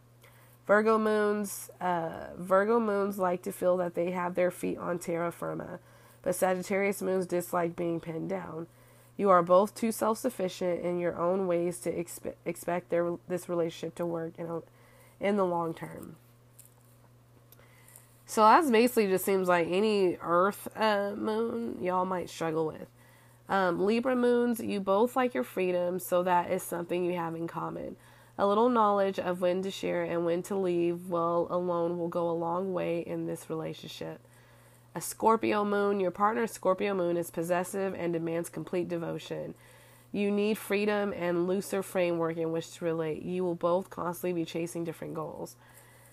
Virgo moons, uh, Virgo moons like to feel that they have their feet on terra firma, but Sagittarius moons dislike being pinned down. You are both too self-sufficient in your own ways to expe- expect their this relationship to work in the long term. So that's basically just seems like any Earth uh, moon y'all might struggle with. Um, Libra moons, you both like your freedom, so that is something you have in common. A little knowledge of when to share and when to leave well alone will go a long way in this relationship. A Scorpio moon, your partner's Scorpio moon is possessive and demands complete devotion. You need freedom and looser framework in which to relate. You will both constantly be chasing different goals.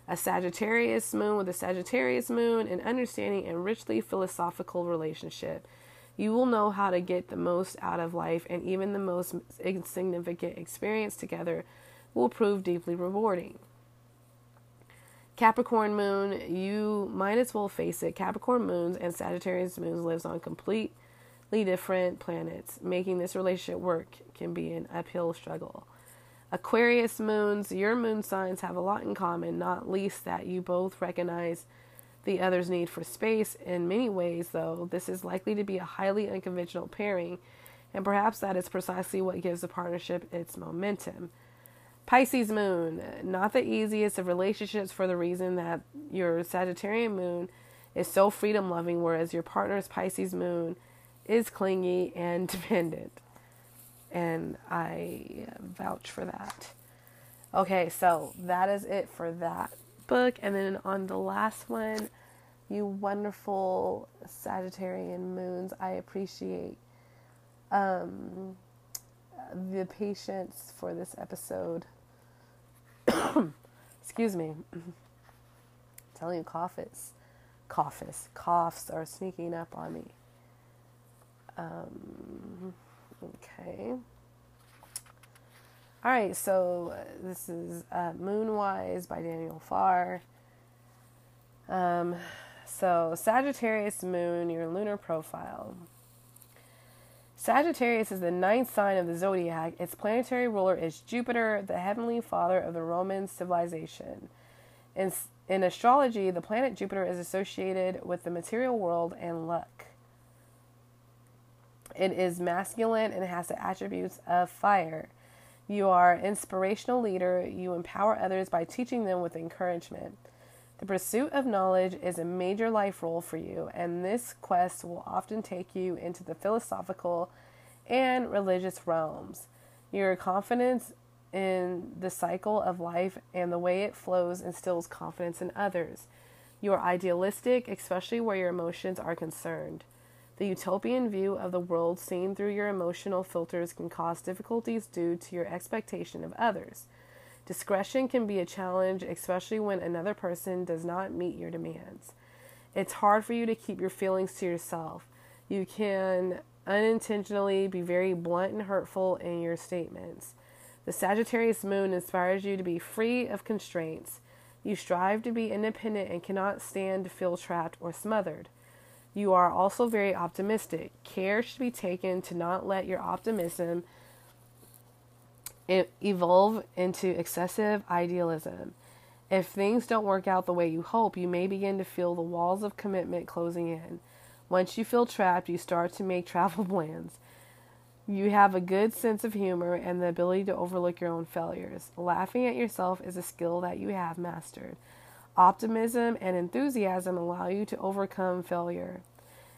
A Sagittarius moon with a Sagittarius moon, an understanding and richly philosophical relationship. You will know how to get the most out of life, and even the most insignificant experience together will prove deeply rewarding. Capricorn moon, you might as well face it. Capricorn moons and Sagittarius moons lives on complete different planets. Making this relationship work can be an uphill struggle. Aquarius moons, your moon signs have a lot in common, not least that you both recognize the other's need for space. In many ways, though, this is likely to be a highly unconventional pairing, and perhaps that is precisely what gives the partnership its momentum. Pisces moon, not the easiest of relationships for the reason that your Sagittarian moon is so freedom loving, whereas your partner's Pisces moon is clingy and dependent. And I vouch for that. Okay, so that is it for that book. And then on the last one, you wonderful Sagittarian moons, I appreciate um, the patience for this episode. Excuse me. I'm telling you, coughs, coughs, coughs are sneaking up on me. Um, okay. All right, so this is uh, Moonwise by Daniel Farr. Um, so, Sagittarius Moon, your lunar profile. Sagittarius is the ninth sign of the zodiac. Its planetary ruler is Jupiter, the heavenly father of the Roman civilization. In, in astrology, the planet Jupiter is associated with the material world and luck. It is masculine and has the attributes of fire. You are an inspirational leader. You empower others by teaching them with encouragement. The pursuit of knowledge is a major life role for you, and this quest will often take you into the philosophical and religious realms. Your confidence in the cycle of life and the way it flows instills confidence in others. You are idealistic, especially where your emotions are concerned. The utopian view of the world seen through your emotional filters can cause difficulties due to your expectation of others. Discretion can be a challenge, especially when another person does not meet your demands. It's hard for you to keep your feelings to yourself. You can unintentionally be very blunt and hurtful in your statements. The Sagittarius moon inspires you to be free of constraints. You strive to be independent and cannot stand to feel trapped or smothered. You are also very optimistic. Care should be taken to not let your optimism evolve into excessive idealism. If things don't work out the way you hope, you may begin to feel the walls of commitment closing in. Once you feel trapped, you start to make travel plans. You have a good sense of humor and the ability to overlook your own failures. Laughing at yourself is a skill that you have mastered. Optimism and enthusiasm allow you to overcome failure.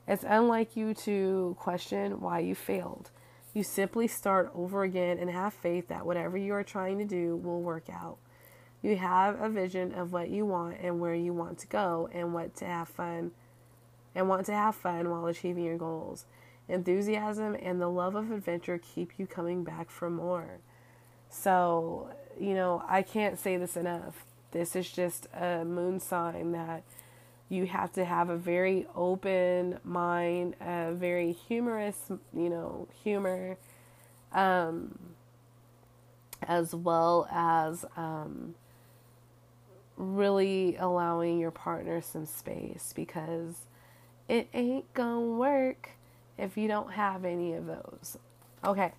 It's unlike you to question why you failed. You simply start over again and have faith that whatever you are trying to do will work out. You have a vision of what you want and where you want to go and what to have fun and want to have fun while achieving your goals. Enthusiasm and the love of adventure keep you coming back for more. So, you know, I can't say this enough. This is just a moon sign that you have to have a very open mind, a very humorous, you know, humor, um, as well as um, really allowing your partner some space because it ain't gonna work if you don't have any of those. Okay.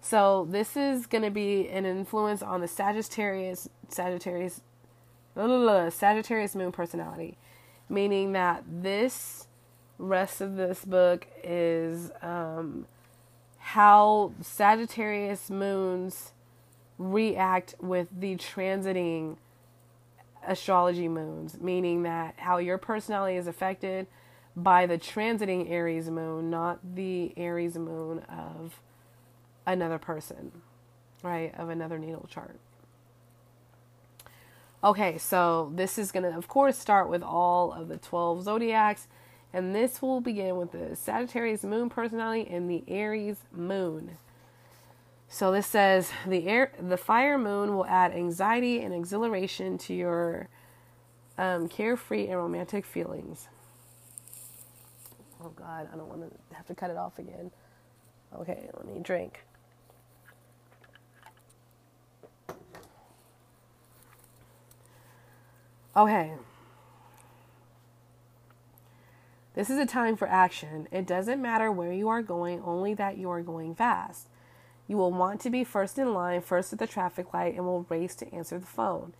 So this is going to be an influence on the Sagittarius Sagittarius Sagittarius moon personality, meaning that this rest of this book is um, how Sagittarius moons react with the transiting astrology moons, meaning that how your personality is affected by the transiting Aries moon, not the Aries moon of another person, right? Of another needle chart. Okay, so this is going to, of course, start with all of the 12 zodiacs, and this will begin with the Sagittarius moon personality and the Aries moon. So this says the air, the fire moon will add anxiety and exhilaration to your um, carefree and romantic feelings. Oh God, I don't want to have to cut it off again. Okay, let me drink. Okay. This is a time for action. It doesn't matter where you are going, only that you are going fast. You will want to be first in line, first at the traffic light, and will race to answer the phone.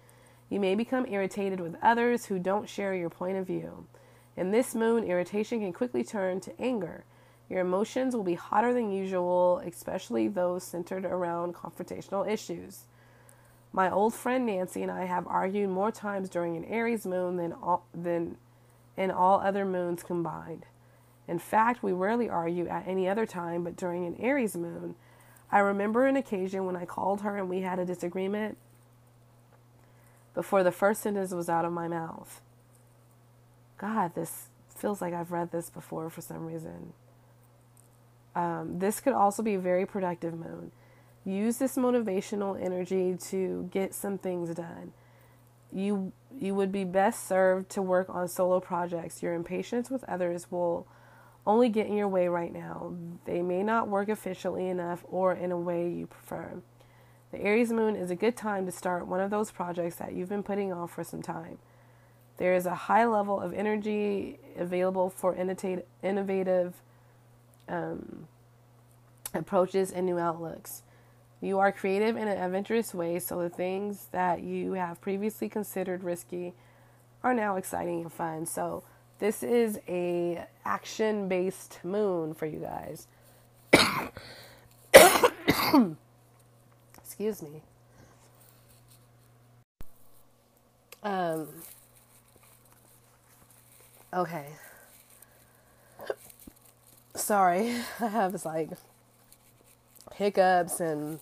You may become irritated with others who don't share your point of view. In this moon, irritation can quickly turn to anger. Your emotions will be hotter than usual, especially those centered around confrontational issues. My old friend Nancy and I have argued more times during an Aries moon than all, than in all other moons combined. In fact, we rarely argue at any other time, but during an Aries moon, I remember an occasion when I called her and we had a disagreement before the first sentence was out of my mouth. God, this feels like I've read this before for some reason. Um, this could also be a very productive moon. Use this motivational energy to get some things done. You you would be best served to work on solo projects. Your impatience with others will only get in your way right now. They may not work efficiently enough or in a way you prefer. The Aries moon is a good time to start one of those projects that you've been putting off for some time. There is a high level of energy available for innovative um, approaches, and new outlooks. You are creative in an adventurous way, so the things that you have previously considered risky are now exciting and fun. So this is a action-based moon for you guys. Excuse me. Um okay. Sorry. I have like hiccups and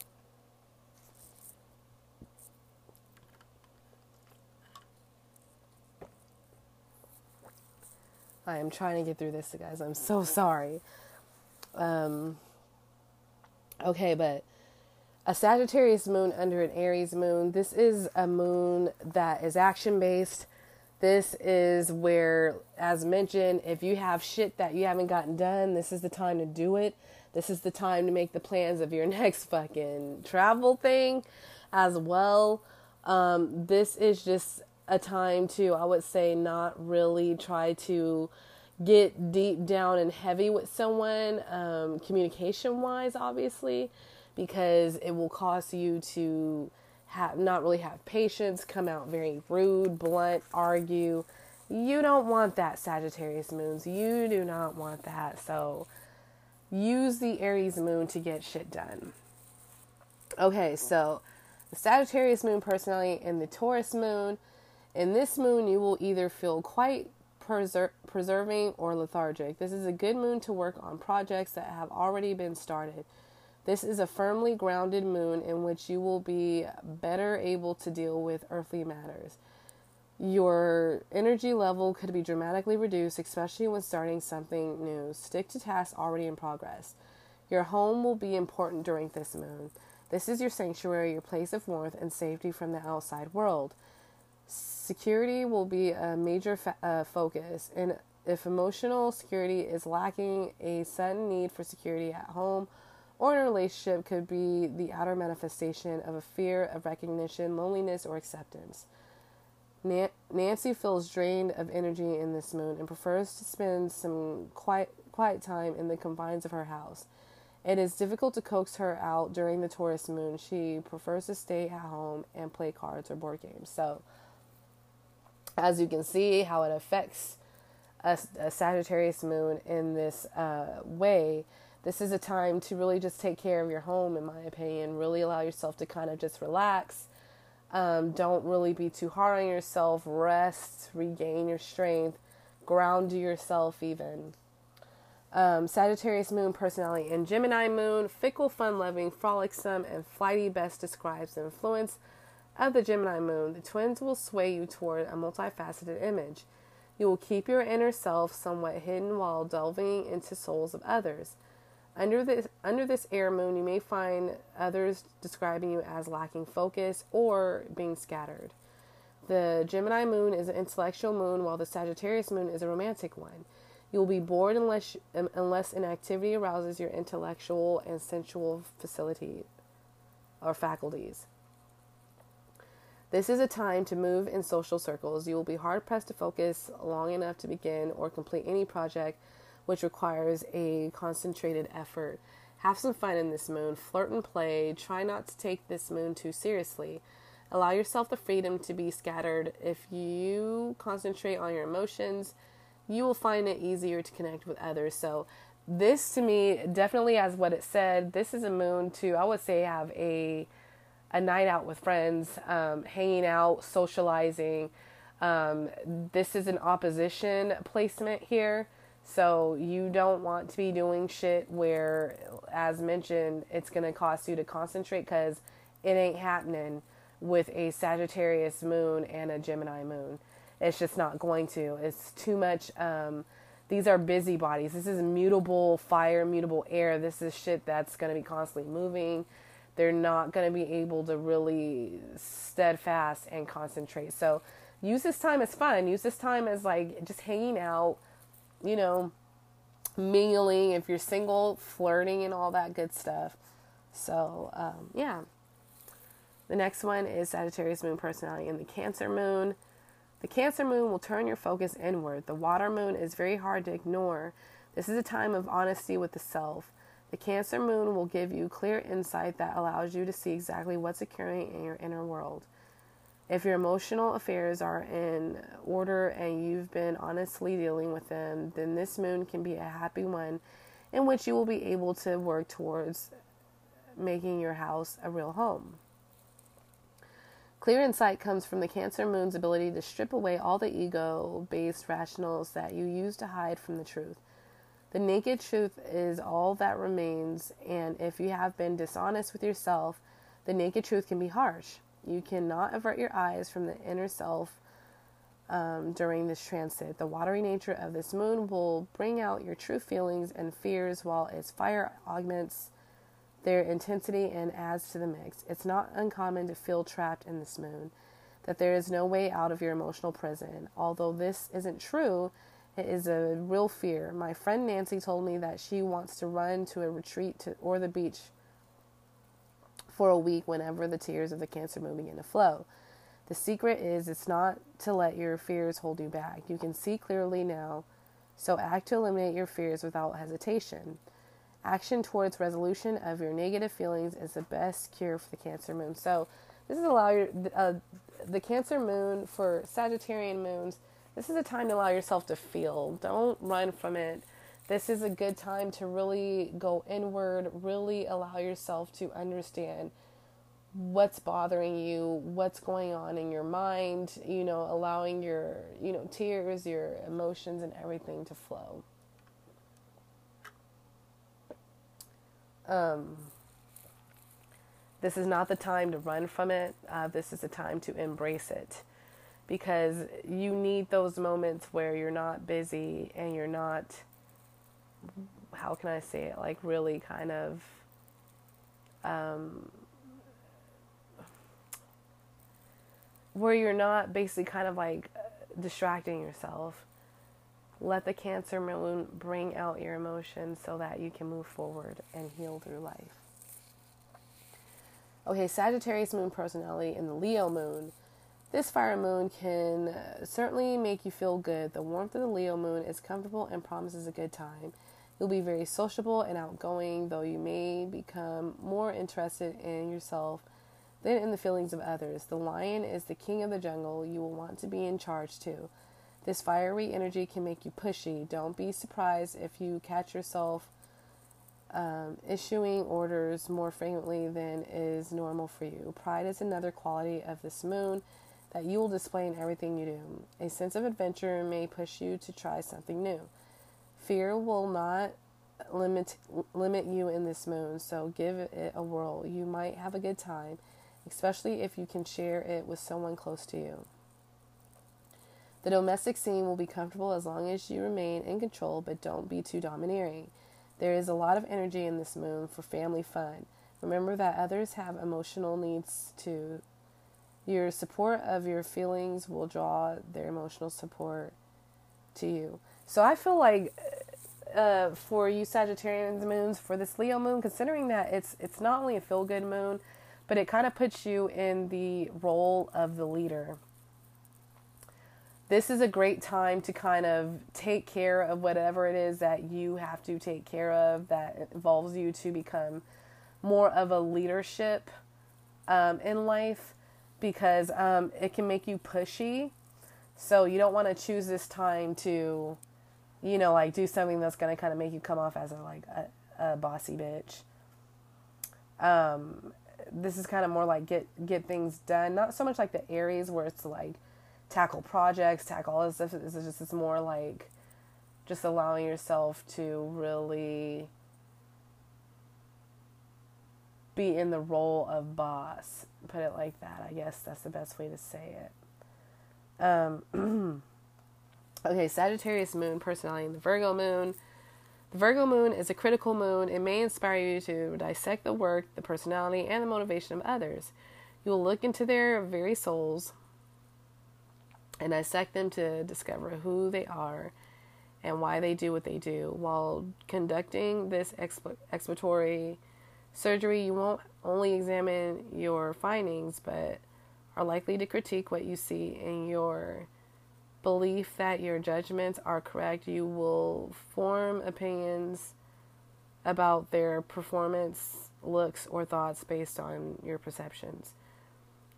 I am trying to get through this, guys. I'm so sorry. Um, okay, but a Sagittarius moon under an Aries moon. This is a moon that is action based. This is where, as mentioned, if you have shit that you haven't gotten done, this is the time to do it. This is the time to make the plans of your next fucking travel thing as well. Um, this is just a time to, I would say, not really try to get deep down and heavy with someone, um, communication wise, obviously, because it will cause you to have not really have patience, come out very rude, blunt, argue. You don't want that, Sagittarius moons. You do not want that. So use the Aries moon to get shit done. Okay, so the Sagittarius moon personality and the Taurus moon. In this moon, you will either feel quite preser- preserving or lethargic. This is a good moon to work on projects that have already been started. This is a firmly grounded moon in which you will be better able to deal with earthly matters. Your energy level could be dramatically reduced, especially when starting something new. Stick to tasks already in progress. Your home will be important during this moon. This is your sanctuary, your place of warmth and safety from the outside world. Security will be a major fa- uh, focus, and if emotional security is lacking, a sudden need for security at home or in a relationship could be the outer manifestation of a fear of recognition, loneliness, or acceptance. Nancy feels drained of energy in this moon and prefers to spend some quiet, quiet time in the confines of her house. It is difficult to coax her out during the Taurus moon. She prefers to stay at home and play cards or board games. So, as you can see, how it affects a, a Sagittarius moon in this uh, way. This is a time to really just take care of your home, in my opinion. Really allow yourself to kind of just relax. Um, don't really be too hard on yourself. Rest, regain your strength, ground yourself, even. Um, Sagittarius moon personality and Gemini moon, fickle, fun loving, frolicsome, and flighty best describes the influence of the Gemini moon, the twins will sway you toward a multifaceted image. You will keep your inner self somewhat hidden while delving into souls of others. Under this under this air moon, you may find others describing you as lacking focus or being scattered. The Gemini moon is an intellectual moon, while the Sagittarius moon is a romantic one. You will be bored unless um, unless an activity arouses your intellectual and sensual facility or faculties. This is a time to move in social circles. You will be hard pressed to focus long enough to begin or complete any project which requires a concentrated effort. Have some fun in this moon, flirt and play. Try not to take this moon too seriously. Allow yourself the freedom to be scattered. If you concentrate on your emotions, you will find it easier to connect with others. So, this to me definitely, as what it said, this is a moon to, I would say, have a a night out with friends, um, hanging out, socializing. Um, this is an opposition placement here. So you don't want to be doing shit where, as mentioned, it's going to cost you to concentrate because it ain't happening with a Sagittarius moon and a Gemini moon. It's just not going to. It's too much. Um, these are busybodies. This is mutable fire, mutable air. This is shit that's going to be constantly moving they're not going to be able to really steadfast and concentrate. So use this time as fun. Use this time as like just hanging out, you know, mingling. If you're single, flirting and all that good stuff. So um, yeah. The next one is Sagittarius moon personality and the Cancer moon. The Cancer moon will turn your focus inward. The water moon is very hard to ignore. This is a time of honesty with the self. The Cancer moon will give you clear insight that allows you to see exactly what's occurring in your inner world. If your emotional affairs are in order and you've been honestly dealing with them, then this moon can be a happy one in which you will be able to work towards making your house a real home. Clear insight comes from the Cancer moon's ability to strip away all the ego based rationals that you use to hide from the truth. The naked truth is all that remains, and if you have been dishonest with yourself, the naked truth can be harsh. You cannot avert your eyes from the inner self um, during this transit. The watery nature of this moon will bring out your true feelings and fears, while its fire augments their intensity and adds to the mix. It's not uncommon to feel trapped in this moon, that there is no way out of your emotional prison. Although this isn't true, it is a real fear. My friend Nancy told me that she wants to run to a retreat to, or the beach for a week whenever the tears of the cancer moon begin to flow. The secret is it's not to let your fears hold you back. You can see clearly now, so act to eliminate your fears without hesitation. Action towards resolution of your negative feelings is the best cure for the Cancer moon. So, this is allow your uh, the Cancer moon for Sagittarian moons. This is a time to allow yourself to feel. Don't run from it. This is a good time to really go inward, really allow yourself to understand what's bothering you, what's going on in your mind, you know, allowing your, you know, tears, your emotions and everything to flow. Um, this is not the time to run from it. Uh, this is the time to embrace it because you need those moments where you're not busy and you're not how can I say it, like really kind of um, where you're not basically kind of like distracting yourself. Let the Cancer moon bring out your emotions so that you can move forward and heal through life. Okay, Sagittarius moon personality and the Leo moon. This fire moon can uh, certainly make you feel good. The warmth of the Leo moon is comfortable and promises a good time. You'll be very sociable and outgoing, though you may become more interested in yourself than in the feelings of others. The lion is the king of the jungle. You will want to be in charge too. This fiery energy can make you pushy. Don't be surprised if you catch yourself um, issuing orders more frequently than is normal for you. Pride is another quality of this moon that you will display in everything you do. A sense of adventure may push you to try something new. Fear will not limit limit you in this moon, so give it a whirl. You might have a good time, especially if you can share it with someone close to you. The domestic scene will be comfortable as long as you remain in control, but don't be too domineering. There is a lot of energy in this moon for family fun. Remember that others have emotional needs too. Your support of your feelings will draw their emotional support to you. So I feel like uh, for you Sagittarians moons for this Leo moon, considering that it's it's not only a feel good moon, but it kind of puts you in the role of the leader. This is a great time to kind of take care of whatever it is that you have to take care of that involves you to become more of a leadership um, in life because um, it can make you pushy. So you don't want to choose this time to you know, like do something that's gonna kind of make you come off as a like a, a bossy bitch. Um, this is kind of more like get get things done. Not so much like the Aries where it's like tackle projects, tackle all this stuff. This is just it's more like just allowing yourself to really be in the role of boss. Put it like that. I guess that's the best way to say it. Um, Okay, Sagittarius moon personality and the Virgo moon. The Virgo moon is a critical moon. It may inspire you to dissect the work, the personality, and the motivation of others. You will look into their very souls and dissect them to discover who they are and why they do what they do. While conducting this exploratory surgery, you won't only examine your findings, but are likely to critique what you see in your belief that your judgments are correct, you will form opinions about their performance, looks, or thoughts based on your perceptions.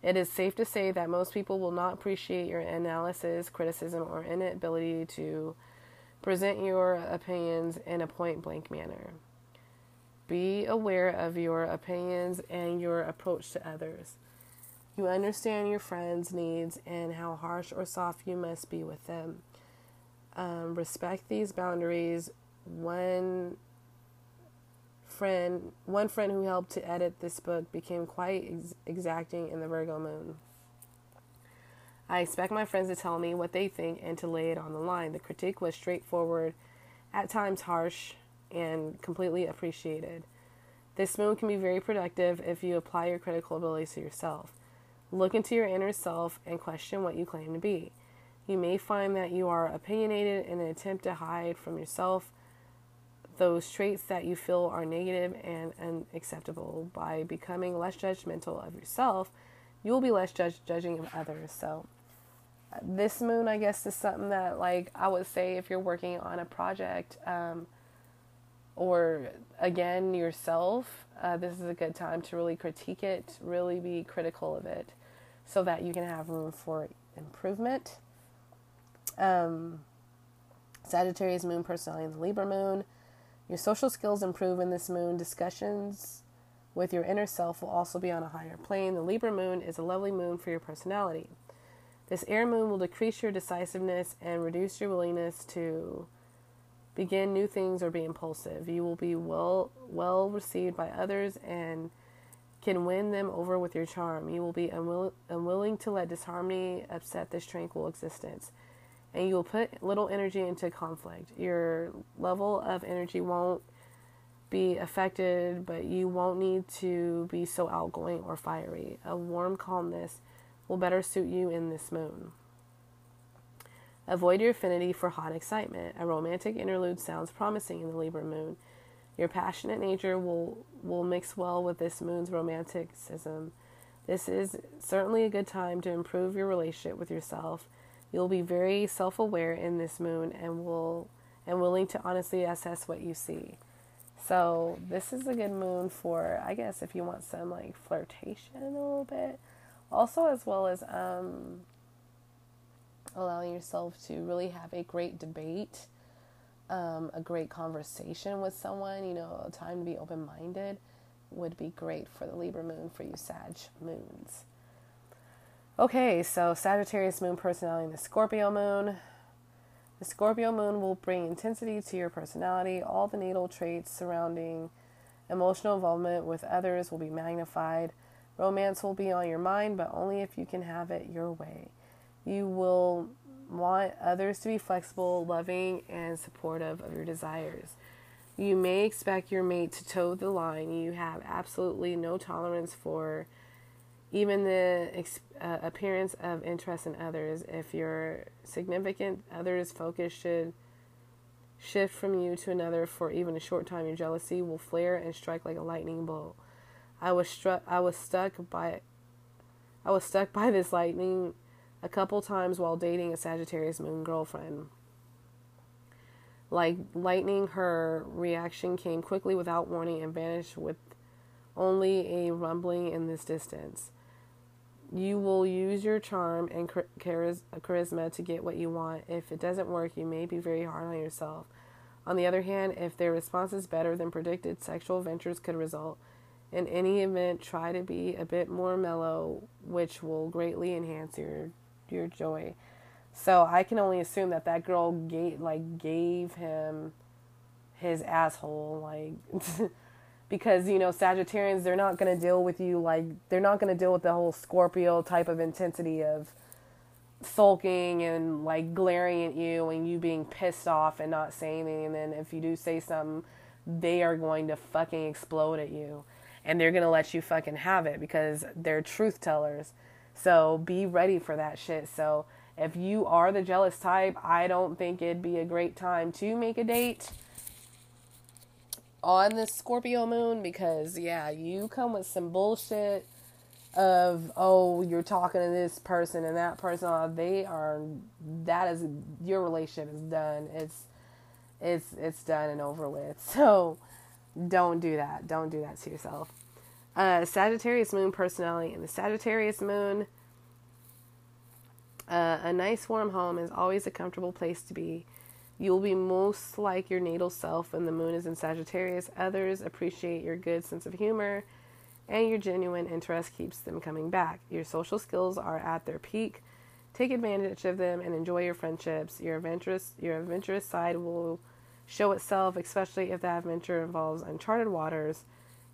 It is safe to say that most people will not appreciate your analysis, criticism, or inability to present your opinions in a point blank manner. Be aware of your opinions and your approach to others. You understand your friends' needs and how harsh or soft you must be with them. Um, respect these boundaries. One friend, one friend who helped to edit this book, became quite ex- exacting in the Virgo moon. I expect my friends to tell me what they think and to lay it on the line. The critique was straightforward, at times harsh, and completely appreciated. This moon can be very productive if you apply your critical abilities to yourself. Look into your inner self and question what you claim to be. You may find that you are opinionated in an attempt to hide from yourself those traits that you feel are negative and unacceptable. By becoming less judgmental of yourself, you will be less judge- judging of others. So, this moon, I guess, is something that, like, I would say if you're working on a project um, or again yourself, uh, this is a good time to really critique it, really be critical of it, so that you can have room for improvement. Um, Sagittarius moon personality in the Libra moon. Your social skills improve in this moon. Discussions with your inner self will also be on a higher plane. The Libra moon is a lovely moon for your personality. This air moon will decrease your decisiveness and reduce your willingness to begin new things or be impulsive. You will be well well received by others and can win them over with your charm. You will be unwill- unwilling to let disharmony upset this tranquil existence and you'll put little energy into conflict. Your level of energy won't be affected, but you won't need to be so outgoing or fiery. A warm calmness will better suit you in this moon. Avoid your affinity for hot excitement. A romantic interlude sounds promising in the Libra moon. Your passionate nature will, will mix well with this moon's romanticism. This is certainly a good time to improve your relationship with yourself You'll be very self-aware in this moon and will and willing to honestly assess what you see. So this is a good moon for I guess if you want some like flirtation a little bit. Also as well as um allowing yourself to really have a great debate, um, a great conversation with someone, you know, a time to be open minded would be great for the Libra moon for you Sag moons. Okay, so Sagittarius moon personality and the Scorpio moon. The Scorpio moon will bring intensity to your personality. All the natal traits surrounding emotional involvement with others will be magnified. Romance will be on your mind, but only if you can have it your way. You will want others to be flexible, loving, and supportive of your desires. You may expect your mate to toe the line. You have absolutely no tolerance for even the uh, appearance of interest in others. If your significant other's focus should shift from you to another for even a short time, your jealousy will flare and strike like a lightning bolt. I was struck. I was stuck by. I was stuck by this lightning a couple times while dating a Sagittarius moon girlfriend. Like lightning, her reaction came quickly without warning and vanished with only a rumbling in this distance you will use your charm and charisma to get what you want. If it doesn't work, you may be very hard on yourself. On the other hand, if their response is better than predicted, sexual ventures could result. In any event, try to be a bit more mellow, which will greatly enhance your your joy. So I can only assume that that girl gave like gave him his asshole like because you know Sagittarians they're not going to deal with you like they're not going to deal with the whole Scorpio type of intensity of sulking and like glaring at you and you being pissed off and not saying anything and then if you do say something they are going to fucking explode at you and they're going to let you fucking have it because they're truth tellers. So be ready for that shit. So if you are the jealous type, I don't think it'd be a great time to make a date on the Scorpio moon because yeah, you come with some bullshit of oh you're talking to this person and that person oh, they are that is your relationship is done it's it's it's done and over with so don't do that. Don't do that to yourself. Uh, Sagittarius moon personality and the Sagittarius moon. Uh, a nice warm home is always a comfortable place to be. You will be most like your natal self when the moon is in Sagittarius. Others appreciate your good sense of humor, and your genuine interest keeps them coming back. Your social skills are at their peak. Take advantage of them and enjoy your friendships. Your adventurous, your adventurous side will show itself, especially if that adventure involves uncharted waters.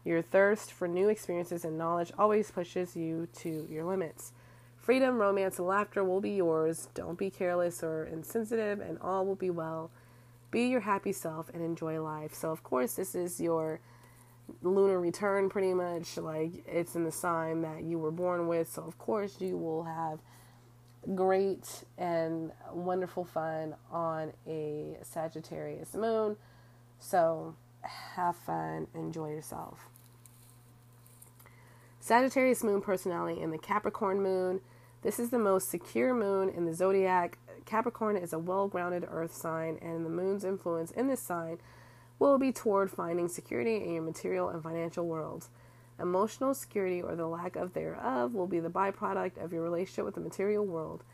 Your thirst for new experiences and knowledge always pushes you to your limits. Freedom, romance, and laughter will be yours. Don't be careless or insensitive, and all will be well. Be your happy self and enjoy life. So, of course, this is your lunar return, pretty much. Like, it's in the sign that you were born with. So, of course, you will have great and wonderful fun on a Sagittarius moon. So, have fun, enjoy yourself. Sagittarius moon personality and the Capricorn moon. This is the most secure moon in the zodiac. Capricorn is a well grounded earth sign, and the moon's influence in this sign will be toward finding security in your material and financial worlds. Emotional security or the lack of thereof will be the byproduct of your relationship with the material world.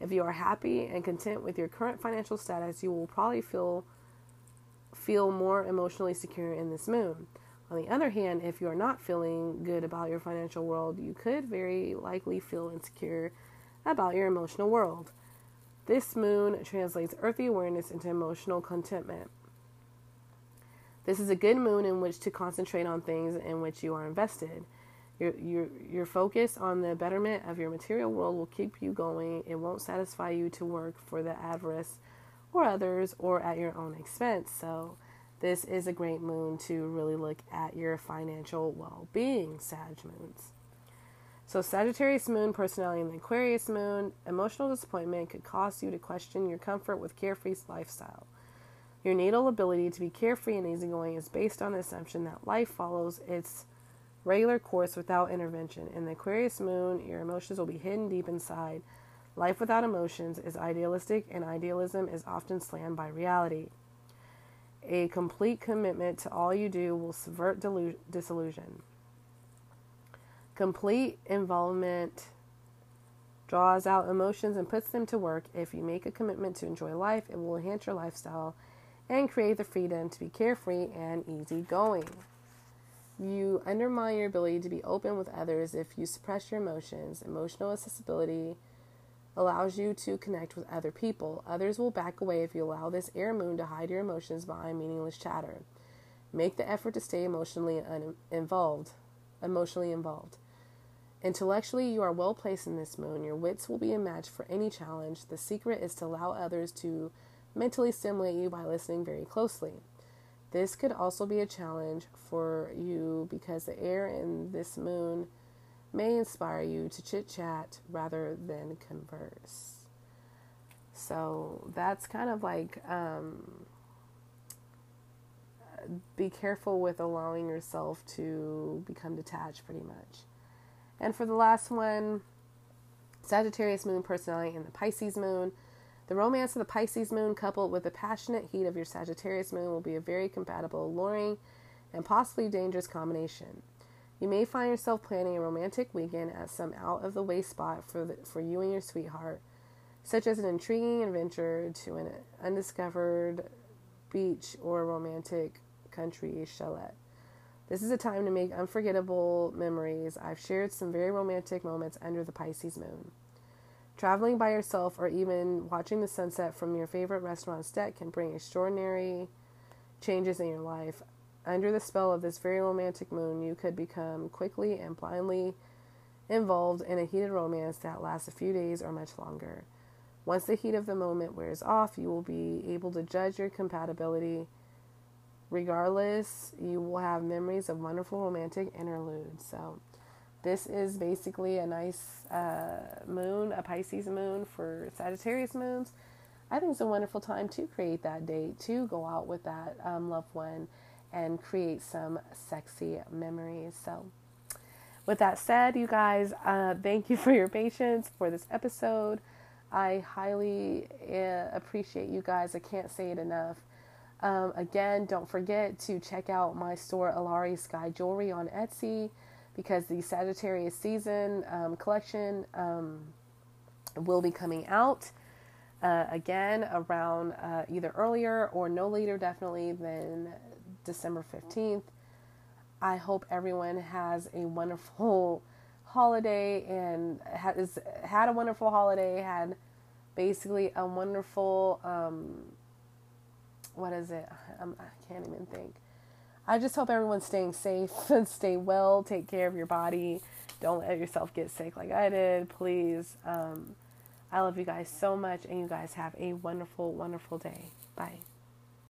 If you are happy and content with your current financial status, you will probably feel feel more emotionally secure in this moon. On the other hand, if you are not feeling good about your financial world, you could very likely feel insecure about your emotional world. This moon translates earthy awareness into emotional contentment. This is a good moon in which to concentrate on things in which you are invested. Your, your, your focus on the betterment of your material world will keep you going. It won't satisfy you to work for the avarice or others or at your own expense. So, this is a great moon to really look at your financial well being, Sag moons. So, Sagittarius moon, personality in the Aquarius moon, emotional disappointment could cause you to question your comfort with carefree lifestyle. Your natal ability to be carefree and easygoing is based on the assumption that life follows its regular course without intervention. In the Aquarius moon, your emotions will be hidden deep inside. Life without emotions is idealistic, and idealism is often slammed by reality. A complete commitment to all you do will subvert delu- disillusion. Complete involvement draws out emotions and puts them to work. If you make a commitment to enjoy life, it will enhance your lifestyle and create the freedom to be carefree and easygoing. You undermine your ability to be open with others if you suppress your emotions. Emotional accessibility allows you to connect with other people. Others will back away if you allow this air moon to hide your emotions behind meaningless chatter. Make the effort to stay emotionally un- involved. Emotionally involved. Intellectually, you are well placed in this moon. Your wits will be a match for any challenge. The secret is to allow others to mentally stimulate you by listening very closely. This could also be a challenge for you because the air in this moon may inspire you to chit chat rather than converse. So that's kind of like um, be careful with allowing yourself to become detached, pretty much. And for the last one, Sagittarius moon personality and the Pisces moon. The romance of the Pisces moon, coupled with the passionate heat of your Sagittarius moon, will be a very compatible, alluring, and possibly dangerous combination. You may find yourself planning a romantic weekend at some out of the way spot for, the, for you and your sweetheart, such as an intriguing adventure to an undiscovered beach or a romantic country chalet. This is a time to make unforgettable memories. I've shared some very romantic moments under the Pisces moon. Traveling by yourself or even watching the sunset from your favorite restaurant's deck can bring extraordinary changes in your life. Under the spell of this very romantic moon, you could become quickly and blindly involved in a heated romance that lasts a few days or much longer. Once the heat of the moment wears off, you will be able to judge your compatibility. Regardless, you will have memories of wonderful romantic interludes. So, this is basically a nice uh, moon, a Pisces moon for Sagittarius moons. I think it's a wonderful time to create that date, to go out with that um, loved one and create some sexy memories. So, with that said, you guys, uh, thank you for your patience for this episode. I highly uh, appreciate you guys. I can't say it enough. Um, again, don't forget to check out my store, Alari Sky Jewelry, on Etsy because the Sagittarius season um, collection um, will be coming out uh, again around uh, either earlier or no later, definitely, than December 15th. I hope everyone has a wonderful holiday and has had a wonderful holiday, had basically a wonderful, um, what is it? I'm, I can't even think. I just hope everyone's staying safe and stay well. Take care of your body. Don't let yourself get sick like I did, please. Um, I love you guys so much, and you guys have a wonderful, wonderful day. Bye.